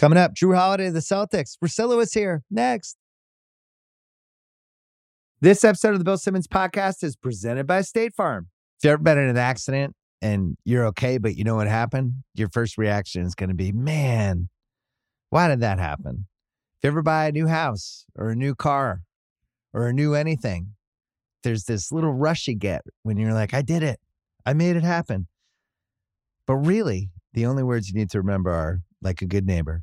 Coming up, Jrue Holiday of the Celtics. Russillo is here next. This episode of the Bill Simmons podcast is presented by State Farm. If you've ever been in an accident and you're okay, but you know what happened, your first reaction is going to be, man, why did that happen? If you ever buy a new house or a new car or a new anything, there's this little rush you get when you're like, I did it. I made it happen. But really, the only words you need to remember are like a good neighbor,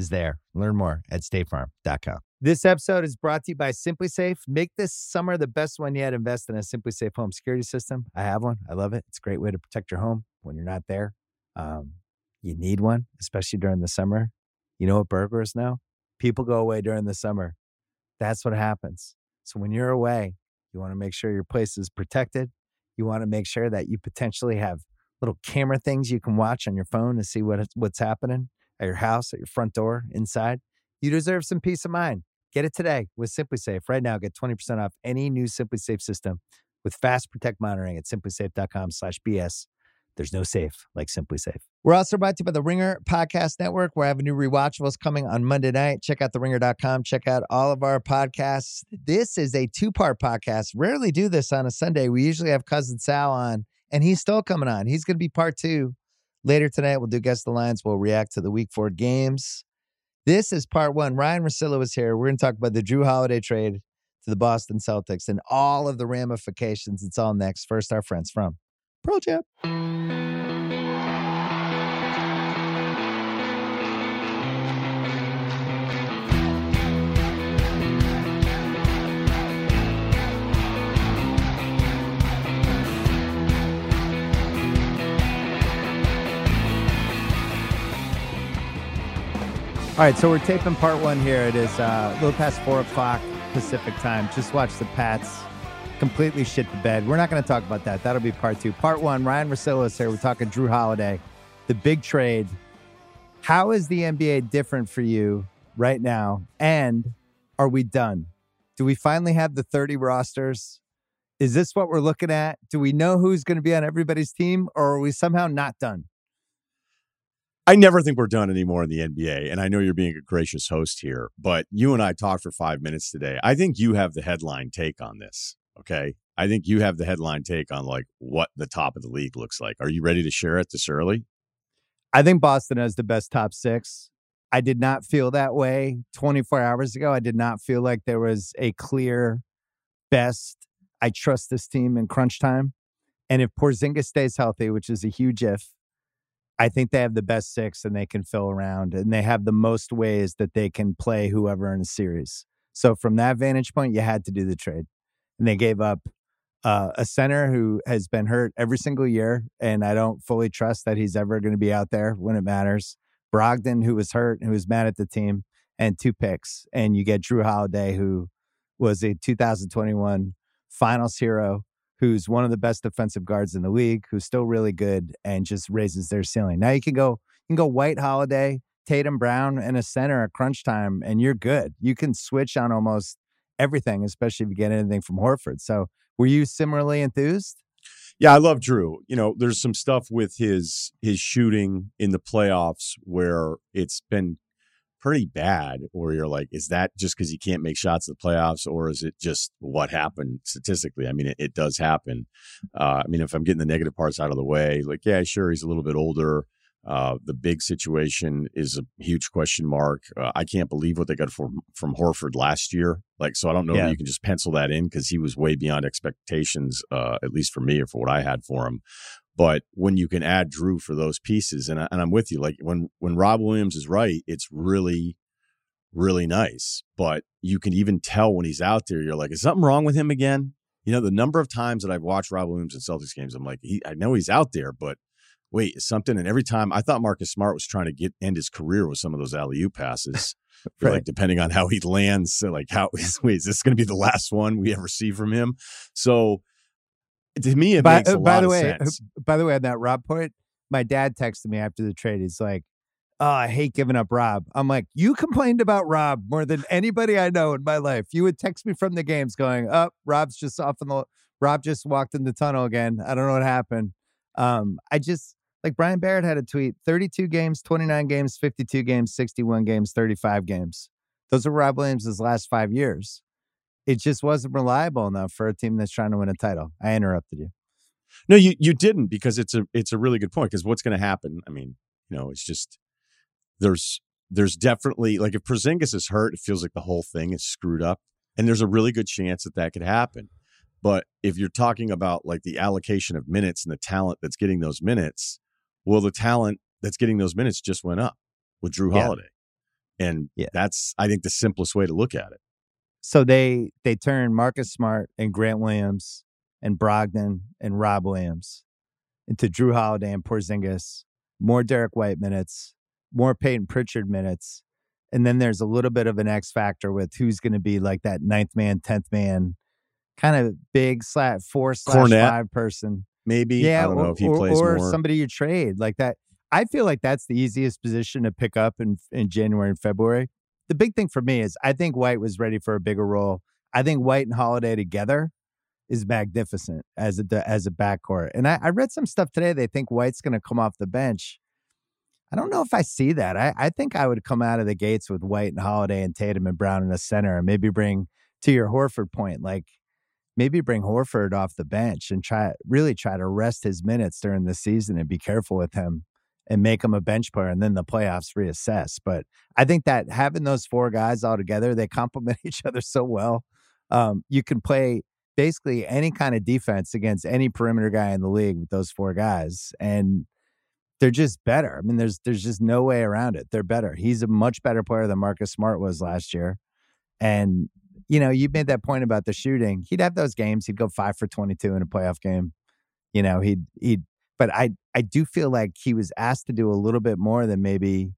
is there. Learn more at statefarm.com. This episode is brought to you by SimpliSafe. Make this summer the best one yet. Invest in a SimpliSafe home security system. I have one. I love it. It's a great way to protect your home when you're not there. Um, you need one, especially during the summer. You know what burglars know? People go away during the summer. That's what happens. So when you're away, you want to make sure your place is protected. You want to make sure that you potentially have little camera things you can watch on your phone to see what what's happening at your house, at your front door, inside. You deserve some peace of mind. Get it today with SimpliSafe. Right now, get 20% off any new SimpliSafe system with Fast Protect monitoring at simplisafe.com slash BS. There's no safe like SimpliSafe. We're also brought to you by the Ringer Podcast Network, I have a new rewatchables coming on Monday night. Check out theringer.com. Check out all of our podcasts. This is a two part podcast. Rarely do this on a Sunday. We usually have Cousin Sal on, and he's still coming on. He's going to be part two. Later tonight, we'll do guest Lines. We'll react to the week four games. This is part one. Ryen Russillo is here. We're going to talk about the Jrue Holiday trade to the Boston Celtics and all of the ramifications. It's all next. First, our friends from Pearl Jam. All right, so we're taping part one here. It is uh, a little past four o'clock Pacific time. Just watch the Pats completely shit the bed. We're not going to talk about that. That'll be part two. Part one, Ryen Russillo is here. We're talking Jrue Holiday, the big trade. How is the NBA different for you right now? And are we done? Do we finally have the 30 rosters? Is this what we're looking at? Do we know who's going to be on everybody's team or are we somehow not done? I never think we're done anymore in the NBA. And I know you're being a gracious host here, but you and I talked for five minutes today. I think you have the headline take on this. Okay. I think you have the headline take on like what the top of the league looks like. Are you ready to share it this early? I think Boston has the best top six. I did not feel that way 24 hours ago. I did not feel like there was a clear best. I trust this team in crunch time. And if Porzingis stays healthy, which is a huge if, I think they have the best six and they can fill around and they have the most ways that they can play whoever in a series. So from that vantage point, you had to do the trade. And they gave up uh, a center who has been hurt every single year. And I don't fully trust that he's ever going to be out there when it matters. Brogdon, who was hurt, and who was mad at the team, and two picks. And you get Jrue Holiday, who was a 2021 finals hero who's one of the best defensive guards in the league, who's still really good and just raises their ceiling. Now you can go, you can go White Holiday, Tatum Brown, and a center at crunch time, and you're good. You can switch on almost everything, especially if you get anything from Horford. So were you similarly enthused? Yeah, I love Jrue. You know, there's some stuff with his his shooting in the playoffs where it's been pretty bad or you're like is that just because he can't make shots in the playoffs or is it just what happened statistically i mean it, it does happen uh, i mean if i'm getting the negative parts out of the way like yeah sure he's a little bit older uh, the big situation is a huge question mark. Uh, I can't believe what they got from from Horford last year. Like, so I don't know yeah. if you can just pencil that in because he was way beyond expectations, uh, at least for me or for what I had for him. But when you can add Jrue for those pieces, and, I, and I'm with you, like when when Rob Williams is right, it's really really nice. But you can even tell when he's out there, you're like, is something wrong with him again? You know, the number of times that I've watched Rob Williams in Celtics games, I'm like, he, I know he's out there, but wait, is something? And every time I thought Marcus Smart was trying to get end his career with some of those alley oop passes. right. Like depending on how he lands, so like how wait, is this going to be the last one we ever see from him? So To me, it by, makes a by lot the of way, sense. by the way, on that Rob point, my dad texted me after the trade. He's like, "Oh, I hate giving up Rob." I'm like, "You complained about Rob more than anybody I know in my life. You would text me from the games, going, "Up, oh, Rob's just off in the Rob just walked in the tunnel again. I don't know what happened." Um, I just like Brian Barrett had a tweet: 32 games, 29 games, 52 games, 61 games, 35 games. Those are Rob Williams' last five years. It just wasn't reliable enough for a team that's trying to win a title. I interrupted you. No, you you didn't because it's a it's a really good point. Because what's going to happen? I mean, you know, it's just there's there's definitely like if Porzingis is hurt, it feels like the whole thing is screwed up, and there's a really good chance that that could happen. But if you're talking about like the allocation of minutes and the talent that's getting those minutes, well, the talent that's getting those minutes just went up with Yeah. Holiday, and Yeah. that's I think the simplest way to look at it. So they they turned Marcus Smart and Grant Williams and Brogdon and Rob Williams into Jrue Holiday and Porzingis, more Derek White minutes, more Payton Pritchard minutes, and then there's a little bit of an X factor with who's going to be like that ninth man, tenth man, kind of big slash four slash Cornette. five person. Maybe Yeah, I don't or, know if he or, plays or somebody you trade like that. I feel like that's the easiest position to pick up in in January and February. The big thing for me is I think White was ready for a bigger role. I think White and Holiday together is magnificent as a as a backcourt. And I, I read some stuff today. They think White's going to come off the bench. I don't know if I see that. I, I think I would come out of the gates with White and Holiday and Tatum and Brown in the center, and maybe bring to your Horford point, like maybe bring Horford off the bench and try really try to rest his minutes during the season and be careful with him and make him a bench player and then the playoffs reassess. But I think that having those four guys all together, they complement each other so well. Um, you can play basically any kind of defense against any perimeter guy in the league with those four guys. And they're just better. I mean, there's there's just no way around it. They're better. He's a much better player than Marcus Smart was last year. And you know, you made that point about the shooting. He'd have those games. He'd go five for twenty-two in a playoff game. You know, he'd he'd. But I I do feel like he was asked to do a little bit more than maybe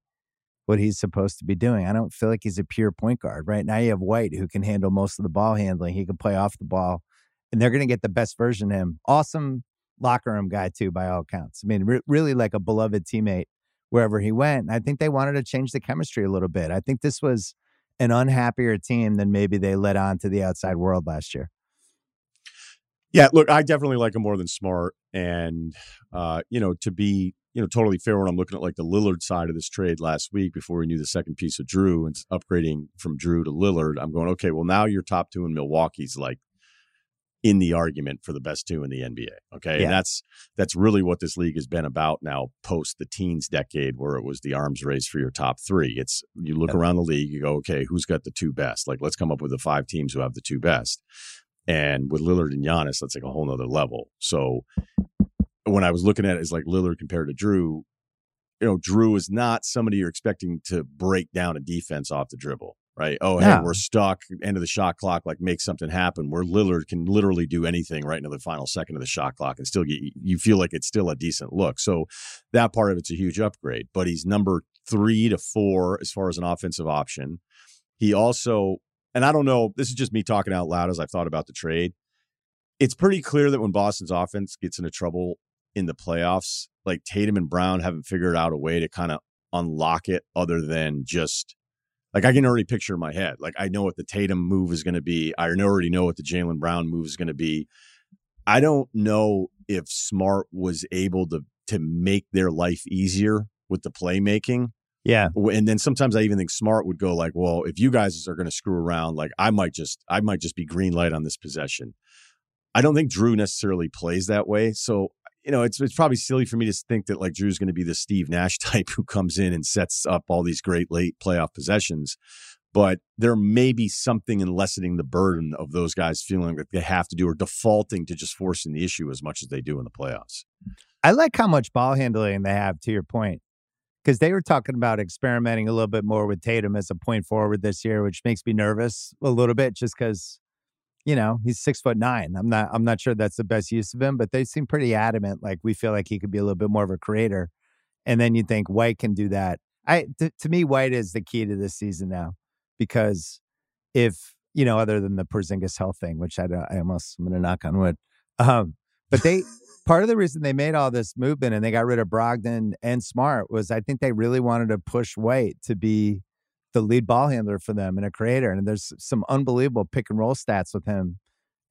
what he's supposed to be doing. I don't feel like he's a pure point guard. Right now, you have White who can handle most of the ball handling. He can play off the ball, and they're going to get the best version of him. Awesome locker room guy too, by all accounts. I mean, re- really like a beloved teammate wherever he went. And I think they wanted to change the chemistry a little bit. I think this was an unhappier team than maybe they led on to the outside world last year. Yeah, look, I definitely like him more than Smart, and uh, you know, to be you know totally fair when I'm looking at like the Lillard side of this trade last week before we knew the second piece of Jrue and upgrading from Jrue to Lillard, I'm going okay. Well, now your top two in Milwaukee's like in the argument for the best two in the NBA. Okay, Yeah. and that's that's really what this league has been about now post the teens decade where it was the arms race for your top three. It's you look Yep. around the league, you go okay, who's got the two best? Like let's come up with the five teams who have the two best. And with Lillard and Giannis, that's like a whole nother level. So when I was looking at it as like Lillard compared to Jrue, you know, Jrue is not somebody you're expecting to break down a defense off the dribble, right? Oh, hey, No. we're stuck, end of the shot clock, like make something happen. Where Lillard can literally do anything right into the final second of the shot clock and still get you feel like it's still a decent look. So that part of it's a huge upgrade. But he's number three to four as far as an offensive option. He also, and I don't know, this is just me talking out loud as I've thought about the trade. It's pretty clear that when Boston's offense gets into trouble in the playoffs, like Tatum and Brown haven't figured out a way to kind of unlock it other than just like I can already picture in my head. Like I know what the Tatum move is going to be. I already know what the Jaylen Brown move is going to be. I don't know if Smart was able to to make their life easier with the playmaking. Yeah. And then sometimes I even think Smart would go like, "Well, if you guys are going to screw around, like I might just I might just be green light on this possession." I don't think Jrue necessarily plays that way. So, you know, it's it's probably silly for me to think that like Jrue's going to be the Steve Nash type who comes in and sets up all these great late playoff possessions. But there may be something in lessening the burden of those guys feeling that they have to do or defaulting to just forcing the issue as much as they do in the playoffs. I like how much ball handling they have, to your point, because they were talking about experimenting a little bit more with Tatum as a point forward this year, which makes me nervous a little bit, just because, you know, he's six foot nine. I'm not, I'm not sure that's the best use of him, but they seem pretty adamant. Like we feel like he could be a little bit more of a creator, and then you think White can do that. I, to, me, White is the key to this season now, because if you know, other than the Porzingis health thing, which I I almost I'm going to knock on wood. Um, But they part of the reason they made all this movement and they got rid of Brogdon and Smart was I think they really wanted to push White to be the lead ball handler for them and a creator. And there's some unbelievable pick and roll stats with him.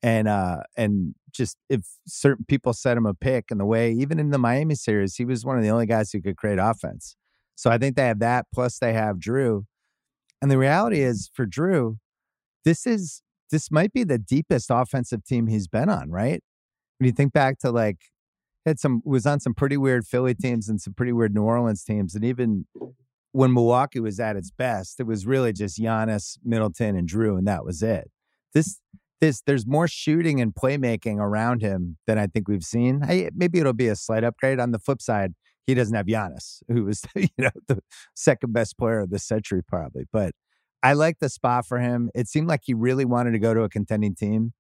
And uh and just if certain people set him a pick and the way even in the Miami series, he was one of the only guys who could create offense. So I think they have that plus they have Jrue. And the reality is for Jrue, this is this might be the deepest offensive team he's been on, right? When you think back to like had some was on some pretty weird Philly teams and some pretty weird New Orleans teams, and even when Milwaukee was at its best, it was really just Giannis, Middleton, and Jrue, and that was it. This this there's more shooting and playmaking around him than I think we've seen. I, maybe it'll be a slight upgrade. On the flip side, he doesn't have Giannis, who was you know the second best player of the century probably. But I like the spot for him. It seemed like he really wanted to go to a contending team,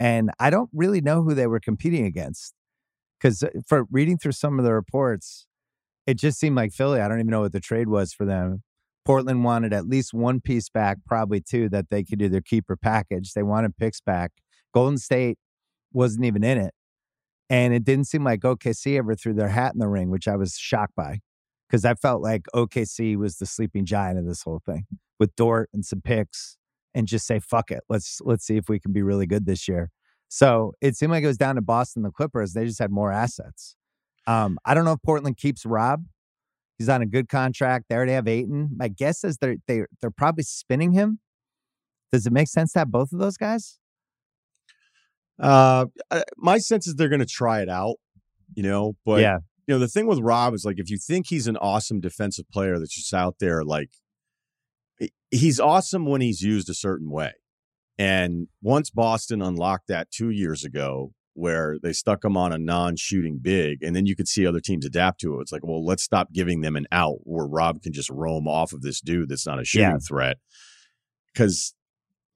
and I don't really know who they were competing against because uh, for reading through some of the reports, it just seemed like Philly. I don't even know what the trade was for them. Portland wanted at least one piece back, probably two, that they could do their keeper package. They wanted picks back. Golden State wasn't even in it. And it didn't seem like OKC ever threw their hat in the ring, which I was shocked by because I felt like OKC was the sleeping giant of this whole thing with Dort and some picks and just say, fuck it. Let's let's see if we can be really good this year. So it seemed like it was down to Boston, the Clippers. They just had more assets. Um, I don't know if Portland keeps Rob. He's on a good contract. They already have Ayton. My guess is they're they are they're probably spinning him. Does it make sense to have both of those guys? Uh, my sense is they're going to try it out. You know, but yeah, you know the thing with Rob is like if you think he's an awesome defensive player that's just out there, like he's awesome when he's used a certain way. And once Boston unlocked that two years ago, where they stuck him on a non-shooting big, and then you could see other teams adapt to it. It's like, well, let's stop giving them an out where Rob can just roam off of this dude that's not a shooting yeah. threat. Because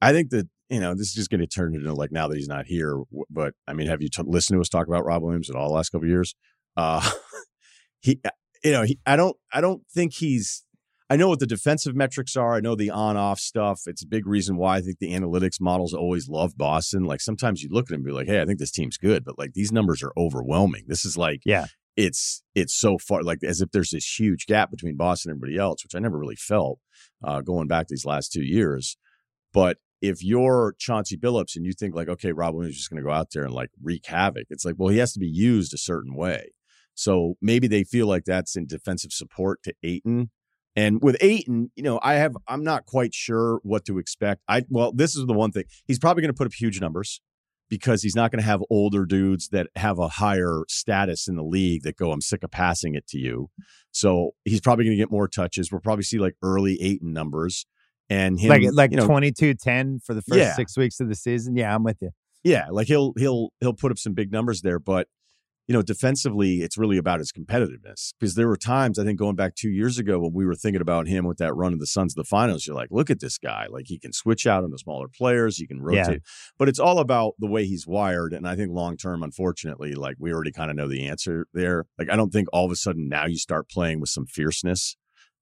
I think that you know this is just going to turn into like now that he's not here. But I mean, have you t- listened to us talk about Rob Williams at all the last couple years? Uh, he, you know, he, I don't, I don't think he's I know what the defensive metrics are. I know the on off stuff. It's a big reason why I think the analytics models always love Boston. Like sometimes you look at them and be like, hey, I think this team's good, but like these numbers are overwhelming. This is like, yeah, it's it's so far like as if there's this huge gap between Boston and everybody else, which I never really felt uh, going back these last two years. But if you're Chauncey Billups and you think like, okay, Rob Williams is just going to go out there and like wreak havoc, it's like, well, he has to be used a certain way. So maybe they feel like that's in defensive support to Ayton and with Ayton, you know, I have I'm not quite sure what to expect. I well, this is the one thing. He's probably going to put up huge numbers because he's not going to have older dudes that have a higher status in the league that go, I'm sick of passing it to you. So he's probably going to get more touches. We'll probably see like early Ayton numbers and him like like you know, 22 10 for the first yeah. 6 weeks of the season. Yeah, I'm with you. Yeah, like he'll he'll he'll put up some big numbers there, but you know, defensively, it's really about his competitiveness. Because there were times, I think, going back two years ago when we were thinking about him with that run of the Suns of the finals, you're like, look at this guy. Like he can switch out on the smaller players, he can rotate. Yeah. But it's all about the way he's wired. And I think long term, unfortunately, like we already kind of know the answer there. Like I don't think all of a sudden now you start playing with some fierceness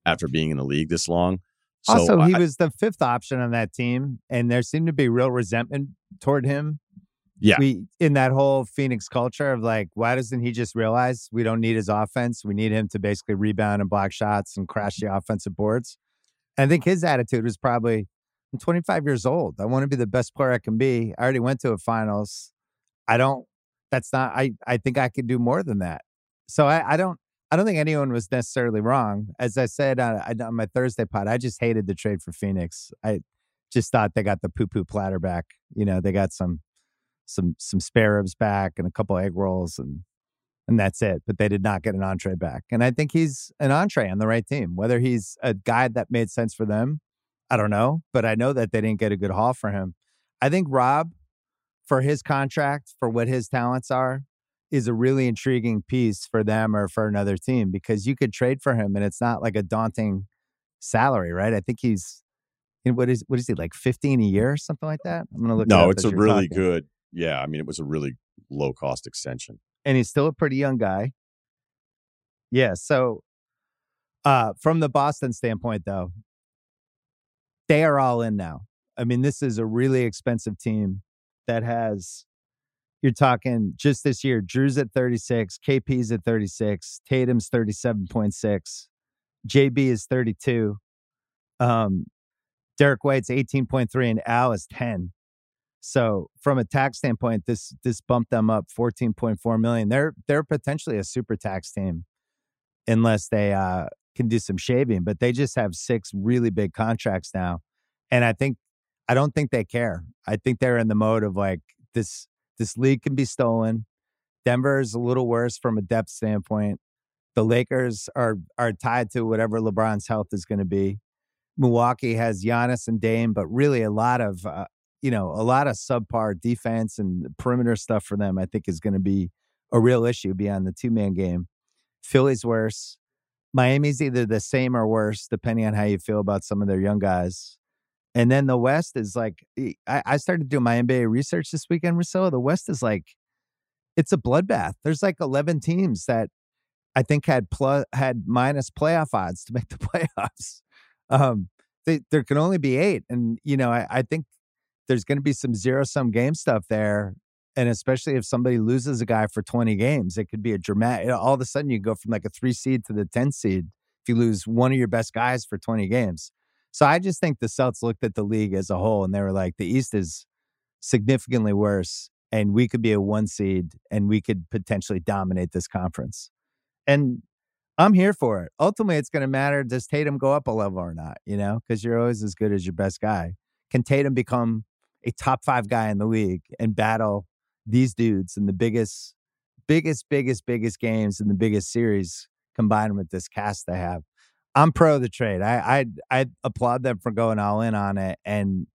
after being in the league this long. So also, he I, was the fifth option on that team, and there seemed to be real resentment toward him yeah. We in that whole Phoenix culture of like, why doesn't he just realize we don't need his offense? We need him to basically rebound and block shots and crash the offensive boards. And I think his attitude was probably, I'm 25 years old. I want to be the best player I can be. I already went to a finals. I don't, that's not, I, I think I could do more than that. So I, I don't, I don't think anyone was necessarily wrong. As I said uh, on, on my Thursday pod, I just hated the trade for Phoenix. I just thought they got the poo poo platter back. You know, they got some some some spare ribs back and a couple egg rolls and and that's it. But they did not get an entree back. And I think he's an entree on the right team. Whether he's a guy that made sense for them, I don't know. But I know that they didn't get a good haul for him. I think Rob, for his contract, for what his talents are, is a really intriguing piece for them or for another team because you could trade for him and it's not like a daunting salary, right? I think he's what is what is he like 15 a year or something like that? I'm gonna look. No, it it's a really talking. good yeah, I mean, it was a really low cost extension. And he's still a pretty young guy. Yeah. So, uh, from the Boston standpoint, though, they are all in now. I mean, this is a really expensive team that has you're talking just this year, Jrue's at 36, KP's at 36, Tatum's 37.6, JB is 32. Um, Derek White's 18.3 and Al is 10. So from a tax standpoint, this this bumped them up 14.4 million. They're they're potentially a super tax team unless they uh, can do some shaving, but they just have six really big contracts now. And I think I don't think they care. I think they're in the mode of like this this league can be stolen. Denver is a little worse from a depth standpoint. The Lakers are are tied to whatever LeBron's health is going to be. Milwaukee has Giannis and Dame, but really a lot of uh, you know a lot of subpar defense and perimeter stuff for them. I think is going to be a real issue beyond the two man game. Philly's worse. Miami's either the same or worse, depending on how you feel about some of their young guys. And then the West is like I, I started doing my NBA research this weekend, Rousseau. The West is like it's a bloodbath. There's like 11 teams that I think had plus had minus playoff odds to make the playoffs. Um, they, there can only be eight, and you know I, I think there's going to be some zero sum game stuff there, and especially if somebody loses a guy for 20 games, it could be a dramatic. All of a sudden, you go from like a three seed to the 10 seed if you lose one of your best guys for 20 games. So I just think the Celts looked at the league as a whole and they were like, the East is significantly worse, and we could be a one seed and we could potentially dominate this conference. And I'm here for it. Ultimately, it's going to matter does Tatum go up a level or not, you know, because you're always as good as your best guy. Can Tatum become a top five guy in the league and battle these dudes in the biggest, biggest, biggest, biggest games in the biggest series combined with this cast they have? I'm pro the trade. I I I applaud them for going all in on it, and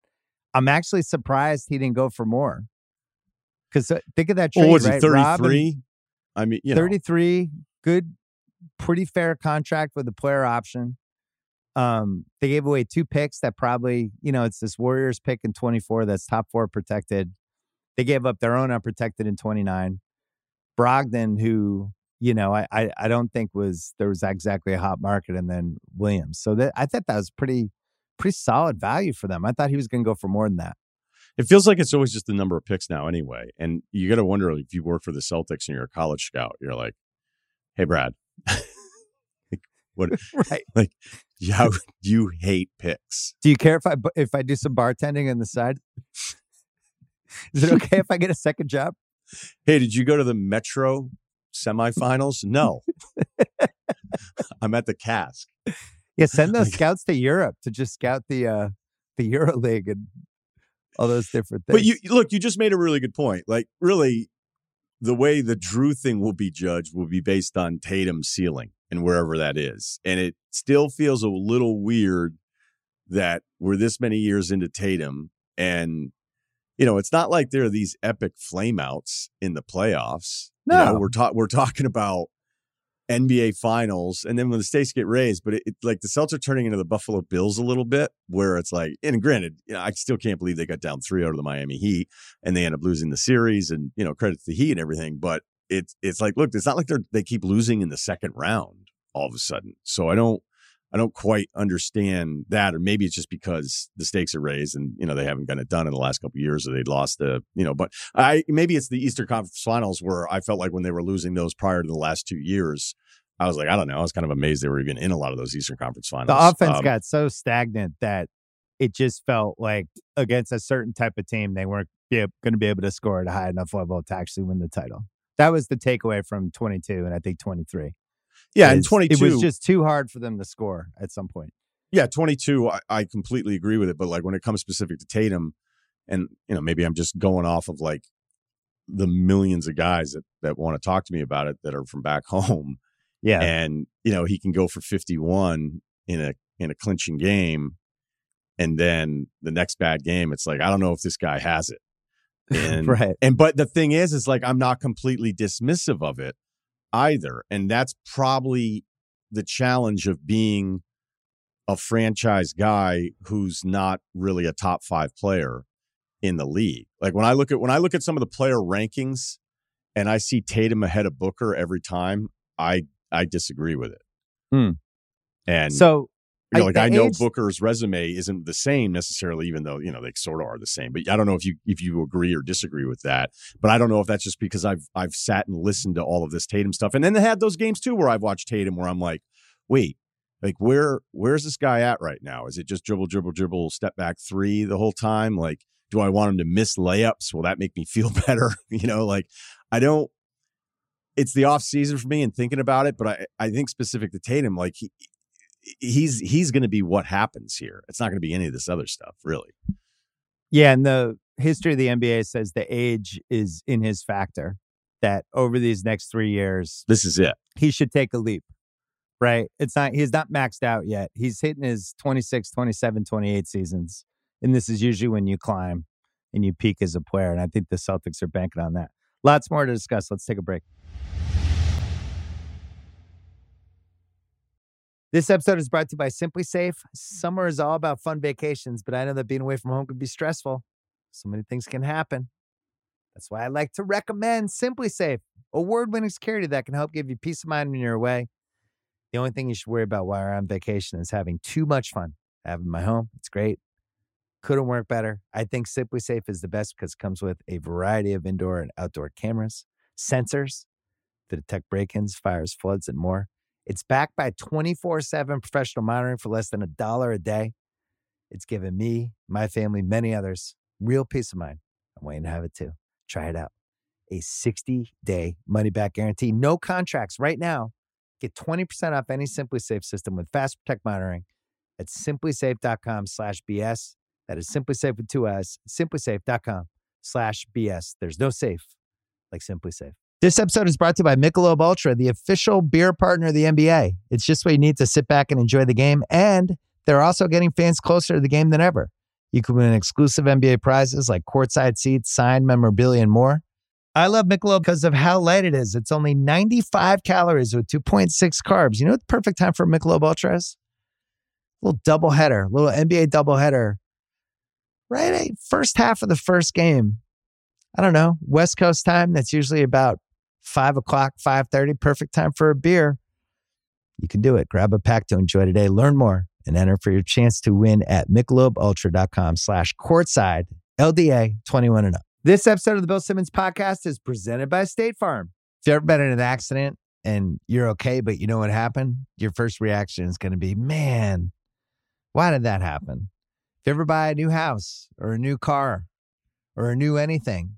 I'm actually surprised he didn't go for more. Because uh, think of that trade, well, was right? he 33? I mean, you know. 33, good, pretty fair contract with a player option. Um, they gave away two picks that probably, you know, it's this Warriors pick in 24 that's top four protected. They gave up their own unprotected in 29. Brogdon, who you know, I, I, I don't think was there was exactly a hot market, and then Williams. So that I thought that was pretty pretty solid value for them. I thought he was going to go for more than that. It feels like it's always just the number of picks now, anyway. And you got to wonder if you work for the Celtics and you're a college scout, you're like, "Hey, Brad, what? right? Like, how you hate picks? Do you care if I if I do some bartending on the side? Is it okay if I get a second job? Hey, did you go to the Metro semifinals? No. I'm at the cask. Yeah, send those scouts to Europe to just scout the uh the Euro League and all those different things. But you look, you just made a really good point. Like, really, the way the Jrue thing will be judged will be based on Tatum's ceiling and wherever that is. And it still feels a little weird that we're this many years into Tatum and you know, it's not like there are these epic flameouts in the playoffs. No, you know, we're talking we're talking about NBA finals, and then when the stakes get raised, but it, it, like the Celtics are turning into the Buffalo Bills a little bit, where it's like, and granted, you know, I still can't believe they got down three out of the Miami Heat, and they end up losing the series, and you know, credit to the Heat and everything, but it's it's like, look, it's not like they're they keep losing in the second round all of a sudden. So I don't I don't quite understand that, or maybe it's just because the stakes are raised and you know they haven't gotten it done in the last couple years, or they'd lost the you know. But I maybe it's the Eastern Conference Finals where I felt like when they were losing those prior to the last two years, I was like, I don't know, I was kind of amazed they were even in a lot of those Eastern Conference Finals. The offense um, got so stagnant that it just felt like against a certain type of team they weren't going to be able to score at a high enough level to actually win the title. That was the takeaway from 22 and I think 23. Yeah, and 22. It was just too hard for them to score at some point. Yeah, 22, I, I completely agree with it. But like when it comes specific to Tatum, and, you know, maybe I'm just going off of like the millions of guys that, that want to talk to me about it that are from back home. Yeah. And, you know, he can go for 51 in a, in a clinching game. And then the next bad game, it's like, I don't know if this guy has it. And, right. And, but the thing is, is like, I'm not completely dismissive of it either. And that's probably the challenge of being a franchise guy who's not really a top five player in the league. Like when I look at when I look at some of the player rankings and I see Tatum ahead of Booker every time, I I disagree with it. Hmm. And so You know, like the I know age- Booker's resume isn't the same necessarily, even though you know they sort of are the same. But I don't know if you if you agree or disagree with that. But I don't know if that's just because I've I've sat and listened to all of this Tatum stuff, and then they had those games too where I've watched Tatum where I'm like, wait, like where where's this guy at right now? Is it just dribble, dribble, dribble, step back three the whole time? Like, do I want him to miss layups? Will that make me feel better? you know, like I don't. It's the off season for me and thinking about it, but I I think specific to Tatum, like he he's he's going to be what happens here. It's not going to be any of this other stuff, really. Yeah, and the history of the NBA says the age is in his factor. That over these next three years, This is it. he should take a leap. Right? It's not he's not maxed out yet. He's hitting his 26, 27, 28 seasons. And this is usually when you climb and you peak as a player. And I think the Celtics are banking on that. Lots more to discuss. Let's take a break. This episode is brought to you by SimpliSafe. Mm-hmm. Summer is all about fun vacations, but I know that being away from home can be stressful. So many things can happen. That's why I like to recommend SimpliSafe, award winning security that can help give you peace of mind when you're away. The only thing you should worry about while you're on vacation is having too much fun. I have in my home. It's great. Couldn't work better. I think SimpliSafe is the best because it comes with a variety of indoor and outdoor cameras, sensors to detect break ins, fires, floods, and more. It's backed by 24 7 professional monitoring for less than a dollar a day. It's given me, my family, many others real peace of mind. I'm waiting to have it too. Try it out. A 60 day money back guarantee, no contracts right now. Get 20% off any SimpliSafe system with Fast Protect monitoring at simplisafe.com slash BS. That is Simply Safe with two S, simplisafe.com slash BS. There's no safe like SimpliSafe. This episode is brought to you by Michelob Ultra, the official beer partner of the NBA. It's just what you need to sit back and enjoy the game, and they're also getting fans closer to the game than ever. You can win exclusive NBA prizes like courtside seats, signed memorabilia, and more. I love Michelob because of how light it is. It's only 95 calories with 2.6 carbs. You know what the perfect time for Michelob Ultra is? little double header, little NBA double header. Right, first half of the first game. I don't know, West Coast time. That's usually about five o'clock, five thirty. Perfect time for a beer. You can do it. Grab a pack to enjoy today. Learn more and enter for your chance to win at michelobultra.com slash courtside LDA 21 and up. This episode of the Bill Simmons podcast is presented by State Farm. If you've ever been in an accident and you're okay, but you know what happened, your first reaction is going to be, man, why did that happen? If you ever buy a new house or a new car or a new anything,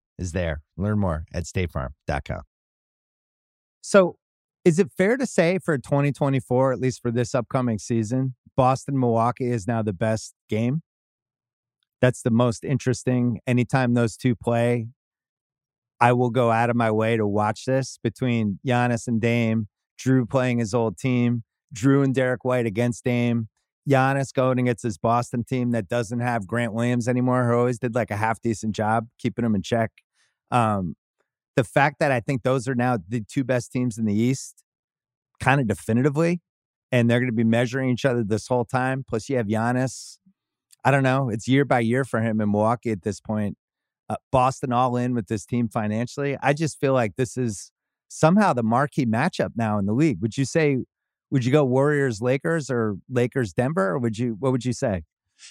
is there. Learn more at statefarm.com. So, is it fair to say for 2024, at least for this upcoming season, Boston Milwaukee is now the best game? That's the most interesting. Anytime those two play, I will go out of my way to watch this between Giannis and Dame, Jrue playing his old team, Jrue and Derek White against Dame, Giannis going against his Boston team that doesn't have Grant Williams anymore, who always did like a half decent job keeping him in check. Um, the fact that I think those are now the two best teams in the East, kind of definitively, and they're going to be measuring each other this whole time. Plus, you have Giannis. I don't know. It's year by year for him in Milwaukee at this point. Uh, Boston all in with this team financially. I just feel like this is somehow the marquee matchup now in the league. Would you say? Would you go Warriors Lakers or Lakers Denver, or would you? What would you say?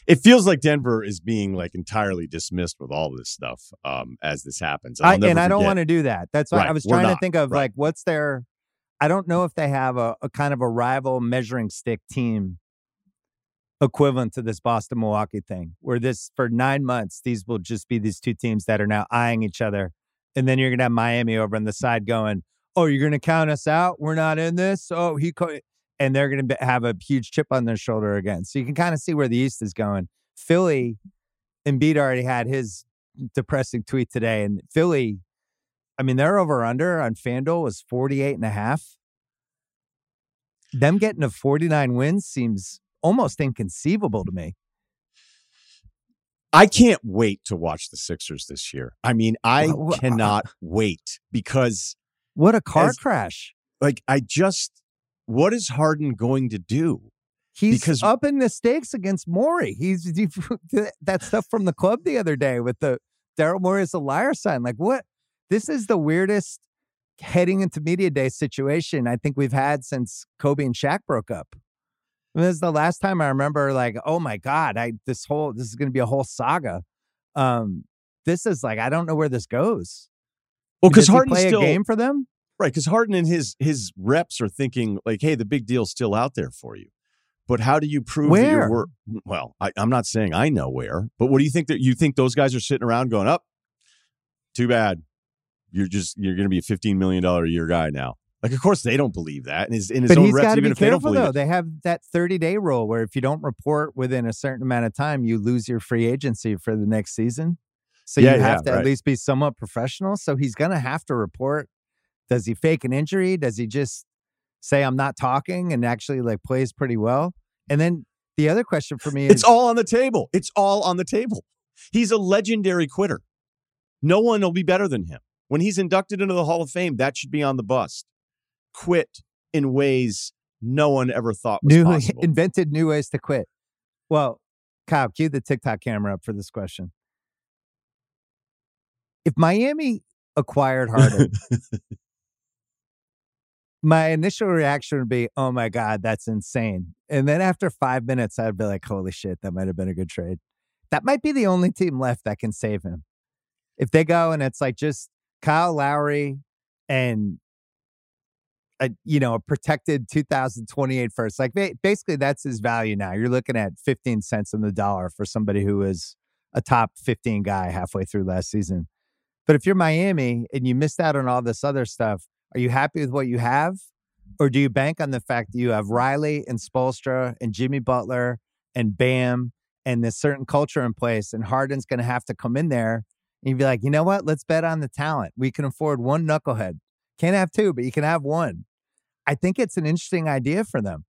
It feels like Denver is being like entirely dismissed with all this stuff um, as this happens. I, and I don't want to do that. That's why I was trying to think of right. like what's their. I don't know if they have a, a kind of a rival measuring stick team equivalent to this Boston Milwaukee thing, where this for nine months these will just be these two teams that are now eyeing each other, and then you're gonna have Miami over on the side going, "Oh, you're gonna count us out? We're not in this. Oh, he." Co-. And they're going to have a huge chip on their shoulder again. So you can kind of see where the East is going. Philly, Embiid already had his depressing tweet today. And Philly, I mean, their over under on FanDuel was 48 and a half. Them getting to 49 wins seems almost inconceivable to me. I can't wait to watch the Sixers this year. I mean, I Wha- wha- uh, uh, cannot wait because, What a car As- crash. like, I just, what is Harden going to do? He's because- up in the stakes against Morey. He's he, that stuff from the club the other day with the Daryl Morey is a liar sign. Like what? This is the weirdest heading into media day situation I think we've had since Kobe and Shaq broke up. This is the last time I remember like, oh my God, I this whole this is gonna be a whole saga. Um, this is like I don't know where this goes. Well, because he Harden's play still a game for them. Right. Because Harden and his his reps are thinking like, hey, the big deal's still out there for you. But how do you prove that Where? wor- well? I, I'm not saying I know where, but what do you think that you think those guys are sitting around going up? too bad. You're just you're going to be a 15 million dollar a year guy now. Like, of course they don't believe that, and his in his but own he's reps, even if they don't believe though. it. They have that 30 day rule where if you don't report within a certain amount of time, you lose your free agency for the next season. So Yeah, you yeah, have to right. at least be somewhat professional. So he's going to have to report. Does he fake an injury? Does he just say I'm not talking and actually like plays pretty well? And then the other question for me is It's all on the table. It's all on the table. He's a legendary quitter. No one will be better than him. When he's inducted into the Hall of Fame, that should be on the bust. Quit in ways no one ever thought was new possible. invented new ways to quit. Well, Kyle, cue the TikTok camera up for this question. If Miami acquired Harden, my initial reaction would be, "Oh my god, that's insane!" And then after five minutes, I'd be like, "Holy shit, that might have been a good trade." That might be the only team left that can save him. If they go and it's like just Kyle Lowry and a you know a protected 2028 first, like ba- basically that's his value now. You're looking at 15 cents on the dollar for somebody who was a top 15 guy halfway through last season. But if you're Miami and you missed out on all this other stuff, are you happy with what you have? Or do you bank on the fact that you have Riley and Spoelstra and Jimmy Butler and Bam and this certain culture in place and Harden's going to have to come in there and you'd be like, you know what? Let's bet on the talent. We can afford one knucklehead. Can't have two, but you can have one. I think it's an interesting idea for them.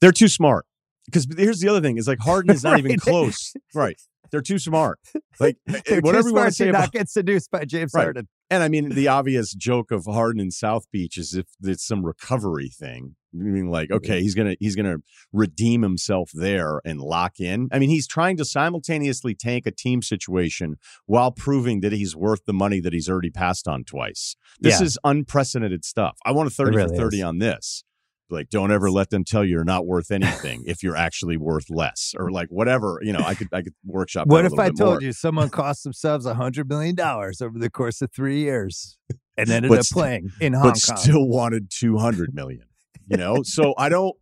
They're too smart. Because here's the other thing: is like Harden is not even close. Right? They're too smart. Like eh, eh, They're whatever too you want to say about not get seduced by James Right. Harden. And I mean, the obvious joke of Harden in South Beach is if it's some recovery thing. I mean, like, mm-hmm. okay, he's gonna he's gonna redeem himself there and lock in. I mean, he's trying to simultaneously tank a team situation while proving that he's worth the money that he's already passed on twice. This Yeah. is unprecedented stuff. I want a thirty really for thirty is. on this. Like, don't ever let them tell you you're not worth anything if you're actually worth less, or like whatever. You know, I could I could workshop. What if I told more. you someone cost themselves a hundred million dollars over the course of three years and ended But up playing in Hong but Kong? still wanted 200 million you know so i don't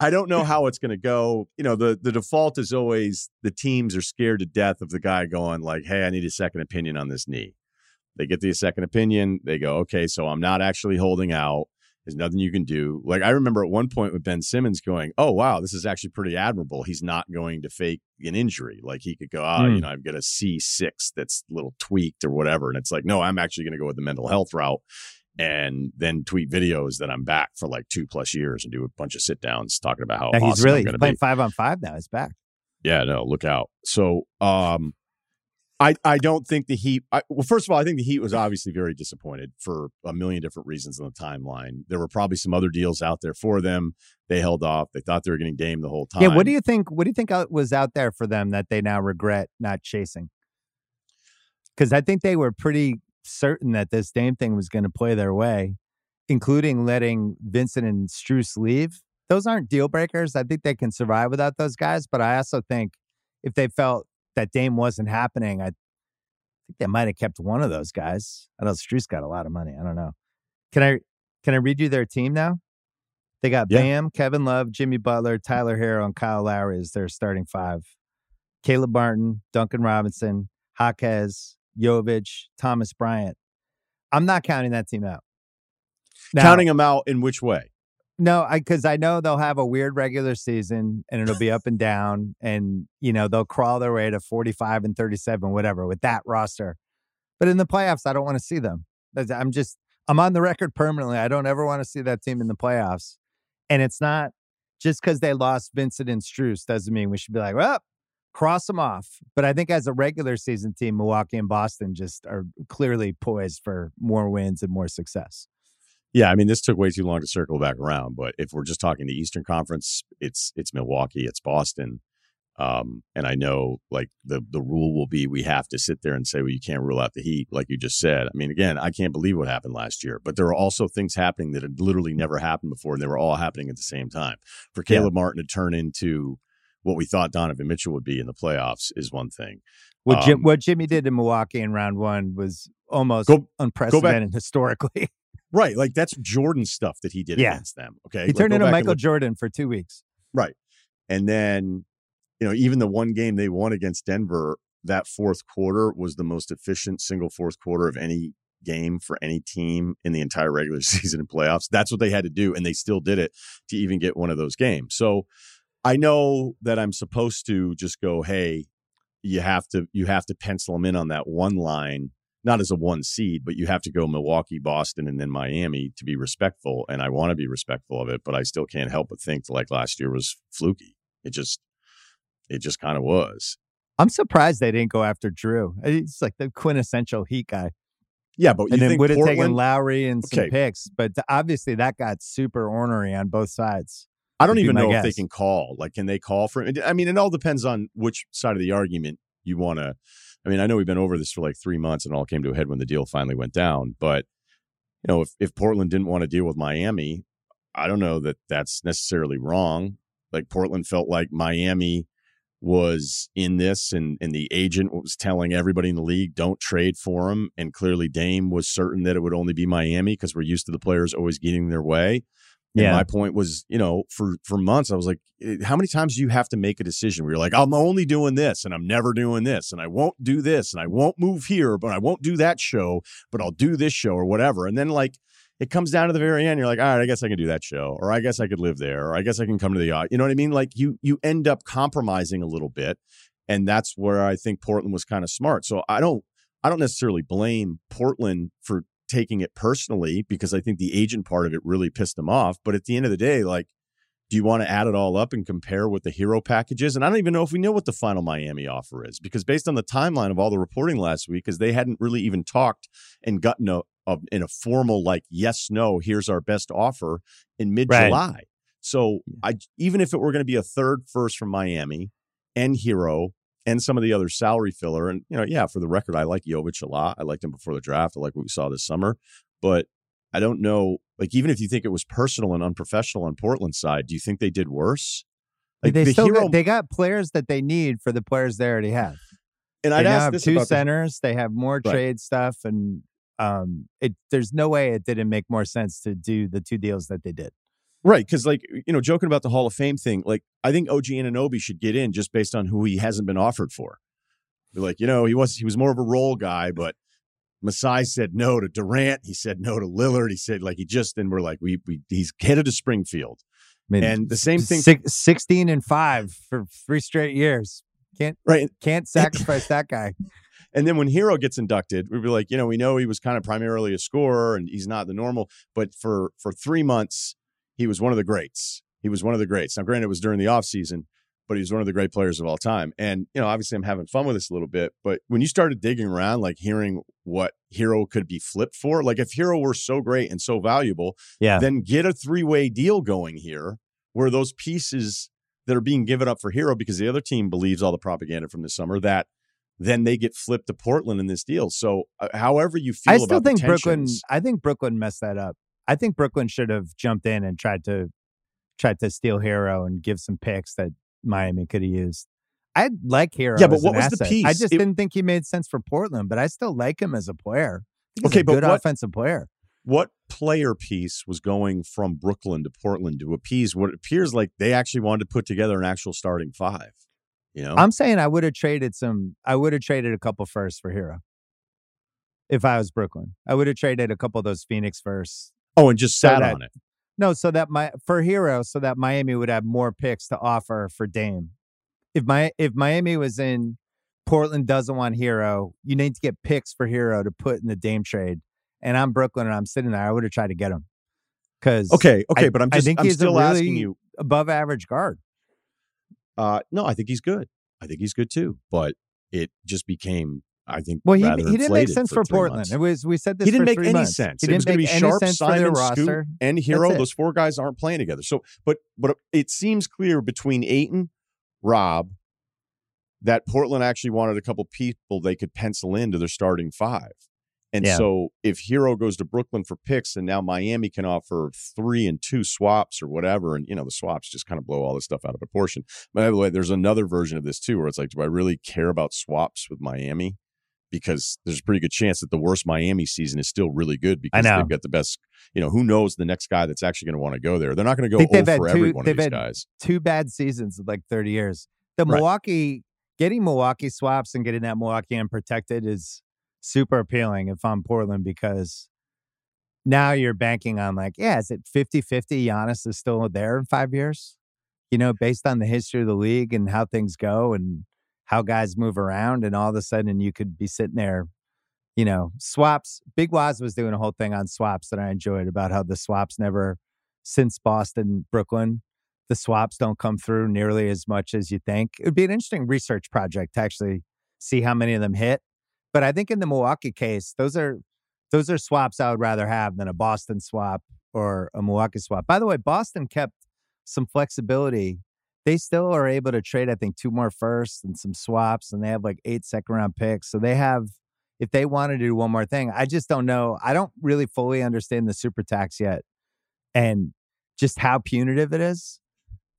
i don't know how it's going to go you know the the default is always the teams are scared to death of the guy going like hey i need a second opinion on this knee they get the second opinion they go okay so i'm not actually holding out there's nothing you can do like i remember at one point with ben simmons going oh wow this is actually pretty admirable he's not going to fake an injury like he could go ah Hmm. you know i've got a c6 that's a little tweaked or whatever and it's like no i'm actually going to go with the mental health route and then tweet videos that I'm back for like two plus years and do a bunch of sit downs talking about how Yeah, he's really he's playing be. five on five now. He's back. Yeah, no, look out. So, um, I I don't think the Heat. I, well, first of all, I think the Heat was obviously very disappointed for a million different reasons on the timeline. There were probably some other deals out there for them. They held off. They thought they were getting game the whole time. Yeah. What do you think? What do you think was out there for them that they now regret not chasing? Because I think they were pretty certain that this Dame thing was going to play their way, including letting Vincent and Strus leave. Those aren't deal breakers. I think they can survive without those guys. But I also think if they felt that Dame wasn't happening, I think they might have kept one of those guys. I know Strus got a lot of money. I don't know. Can I can I read you their team now? They got Yeah. Bam, Kevin Love, Jimmy Butler, Tyler Herro, and Kyle Lowry as their starting five. Caleb Martin, Duncan Robinson, Jaquez, Jovic, Thomas Bryant. I'm not counting that team out. Now- Counting them out in which way? No, I because I know they'll have a weird regular season and it'll be up and down, and you know they'll crawl their way to 45 and 37, whatever, with that roster. But in the playoffs, I don't want to see them. I'm just I'm on the record permanently. I don't ever want to see that team in the playoffs. And it's not just because they lost Vincent and Strus doesn't mean we should be like, well, cross them off. But I think as a regular season team, Milwaukee and Boston just are clearly poised for more wins and more success. Yeah, I mean, this took way too long to circle back around. But if we're just talking the Eastern Conference, it's it's Milwaukee, it's Boston, um, and I know like the the rule will be we have to sit there and say, well, you can't rule out the Heat, like you just said. I mean, again, I can't believe what happened last year, but there are also things happening that had literally never happened before, and they were all happening at the same time. For Caleb yeah. Martin to turn into what we thought Donovan Mitchell would be in the playoffs is one thing. What, Jim, um, what Jimmy did in Milwaukee in round one was almost go, unprecedented go historically. Right. Like that's Jordan stuff that he did yeah. against them. Okay. He like, turned into Michael Jordan for two weeks. Right. And then, you know, even the one game they won against Denver, that fourth quarter was the most efficient single fourth quarter of any game for any team in the entire regular season and playoffs. That's what they had to do. And they still did it to even get one of those games. So I know that I'm supposed to just go, hey, you have to you have to pencil them in on that one line not as a one seed, but you have to go Milwaukee, Boston, and then Miami to be respectful. And I want to be respectful of it, but I still can't help but think like last year was fluky. It just, it just kind of was. I'm surprised they didn't go after Jrue. He's like the quintessential Heat guy. Yeah, but and then would have taken Lowry and some okay. picks, but obviously that got super ornery on both sides. I don't even know guess. if they can call. Like, can they call for? I mean, it all depends on which side of the argument you want to I mean, I know we've been over this for like three months and all came to a head when the deal finally went down. But, you know, if, if Portland didn't want to deal with Miami, I don't know that that's necessarily wrong. Like Portland felt like Miami was in this and, and the agent was telling everybody in the league, don't trade for him. And clearly Dame was certain that it would only be Miami because we're used to the players always getting their way. And yeah. my point was, you know, for for months I was like, eh, how many times do you have to make a decision where you're like, I'm only doing this and I'm never doing this and I won't do this and I won't move here, but I won't do that show, but I'll do this show or whatever. And then like it comes down to the very end, you're like, all right, I guess I can do that show, or I guess I could live there, or I guess I can come to the yacht. You know what I mean? Like you you end up compromising a little bit, and that's where I think Portland was kind of smart. So I don't I don't necessarily blame Portland for taking it personally because I think the agent part of it really pissed them off. But at the end of the day, like, do you want to add it all up and compare what the Herro package is? And I don't even know if we know what the final Miami offer is because based on the timeline of all the reporting last week, because they hadn't really even talked and gotten a, a, in a formal like yes no here's our best offer in mid July. Right. So I even if it were going to be a third first from Miami and Herro and some of the other salary filler. And, you know, yeah, for the record, I like Jovic a lot. I liked him before the draft. I like what we saw this summer. But I don't know, like, even if you think it was personal and unprofessional on Portland's side, do you think they did worse? Like, they the still Herro... got, they got players that they need for the players they already have. And I'd ask have two centers. The... They have more right. trade stuff, and um, it there's no way it didn't make more sense to do the two deals that they did. Right, because like you know, joking about the Hall of Fame thing, like I think OG Anunoby should get in just based on who he hasn't been offered for. like you know, he was he was more of a role guy, but Masai said no to Durant. He said no to Lillard. He said like he just and we're like we we he's headed to Springfield. I mean, and the same thing, six, sixteen and five for three straight years. Can't right? Can't sacrifice that guy. And then when Herro gets inducted, we'd be like, you know, we know he was kind of primarily a scorer and he's not the normal, but for for three months he was one of the greats. He was one of the greats. Now, granted, it was during the offseason, but he was one of the great players of all time. And, you know, obviously I'm having fun with this a little bit, but when you started digging around, like hearing what Herro could be flipped for, like if Herro were so great and so valuable, yeah. then get a three way deal going here where those pieces that are being given up for Herro because the other team believes all the propaganda from this summer that then they get flipped to Portland in this deal. So, uh, however you feel, I still think Brooklyn. I think Brooklyn messed that up. I think Brooklyn should have jumped in and tried to tried to steal Herro and give some picks that Miami could have used. I like Herro. Yeah, but what was asset. the piece? I just it, didn't think he made sense for Portland, but I still like him as a player. okay, a but good what, offensive player. What player piece was going from Brooklyn to Portland to appease what appears like they actually wanted to put together an actual starting five? You know, I'm saying I would have traded some. I would have traded a couple firsts for Herro. if I was Brooklyn. I would have traded a couple of those Phoenix firsts Oh, and just sat so that, on it. No, so that my for Herro, so that Miami would have more picks to offer for Dame. If my if Miami was in Portland doesn't want Herro, you need to get picks for Herro to put in the Dame trade. And I'm Brooklyn and I'm sitting there, I would have tried to get him. Cause okay, okay, I, but I'm just I think I'm he's still really asking you above average guard. Uh, no, I think he's good. I think he's good too. But it just became, I think, well, he, he didn't make sense for, three Portland. months. It was we said this. He didn't for make any months. sense. He didn't was make be any Sharpe, sense for their Simon, Scoot, roster. and Herro. Those four guys aren't playing together. So, but but it seems clear between Ayton, Rob, that Portland actually wanted a couple people they could pencil into their starting five. And Yeah. so if Herro goes to Brooklyn for picks and now Miami can offer three and two swaps or whatever, and you know, the swaps just kind of blow all this stuff out of proportion. By the way, there's another version of this too, where it's like, do I really care about swaps with Miami? Because there's a pretty good chance that the worst Miami season is still really good because know. they've got the best, you know, who knows the next guy that's actually going to want to go there. They're not going to go over for two- every one of they've these had guys. Two bad seasons in like 30 years. The Right. Milwaukee getting Milwaukee swaps and getting that Milwaukee unprotected is super appealing if I'm Portland because now you're banking on like, yeah, is it 50-50 Giannis is still there in five years? You know, based on the history of the league and how things go and how guys move around, and all of a sudden you could be sitting there, you know, swaps. Big Waz was doing a whole thing on swaps that I enjoyed about how the swaps never since Boston, Brooklyn, the swaps don't come through nearly as much as you think. It would be an interesting research project to actually see how many of them hit. But I think in the Milwaukee case, those are those are swaps I would rather have than a Boston swap or a Milwaukee swap. By the way, Boston kept some flexibility. They still are able to trade, I think, two more firsts and some swaps, and they have like eight second round picks. So they have, if they want to do one more thing, I just don't know. I don't really fully understand the super tax yet and just how punitive it is.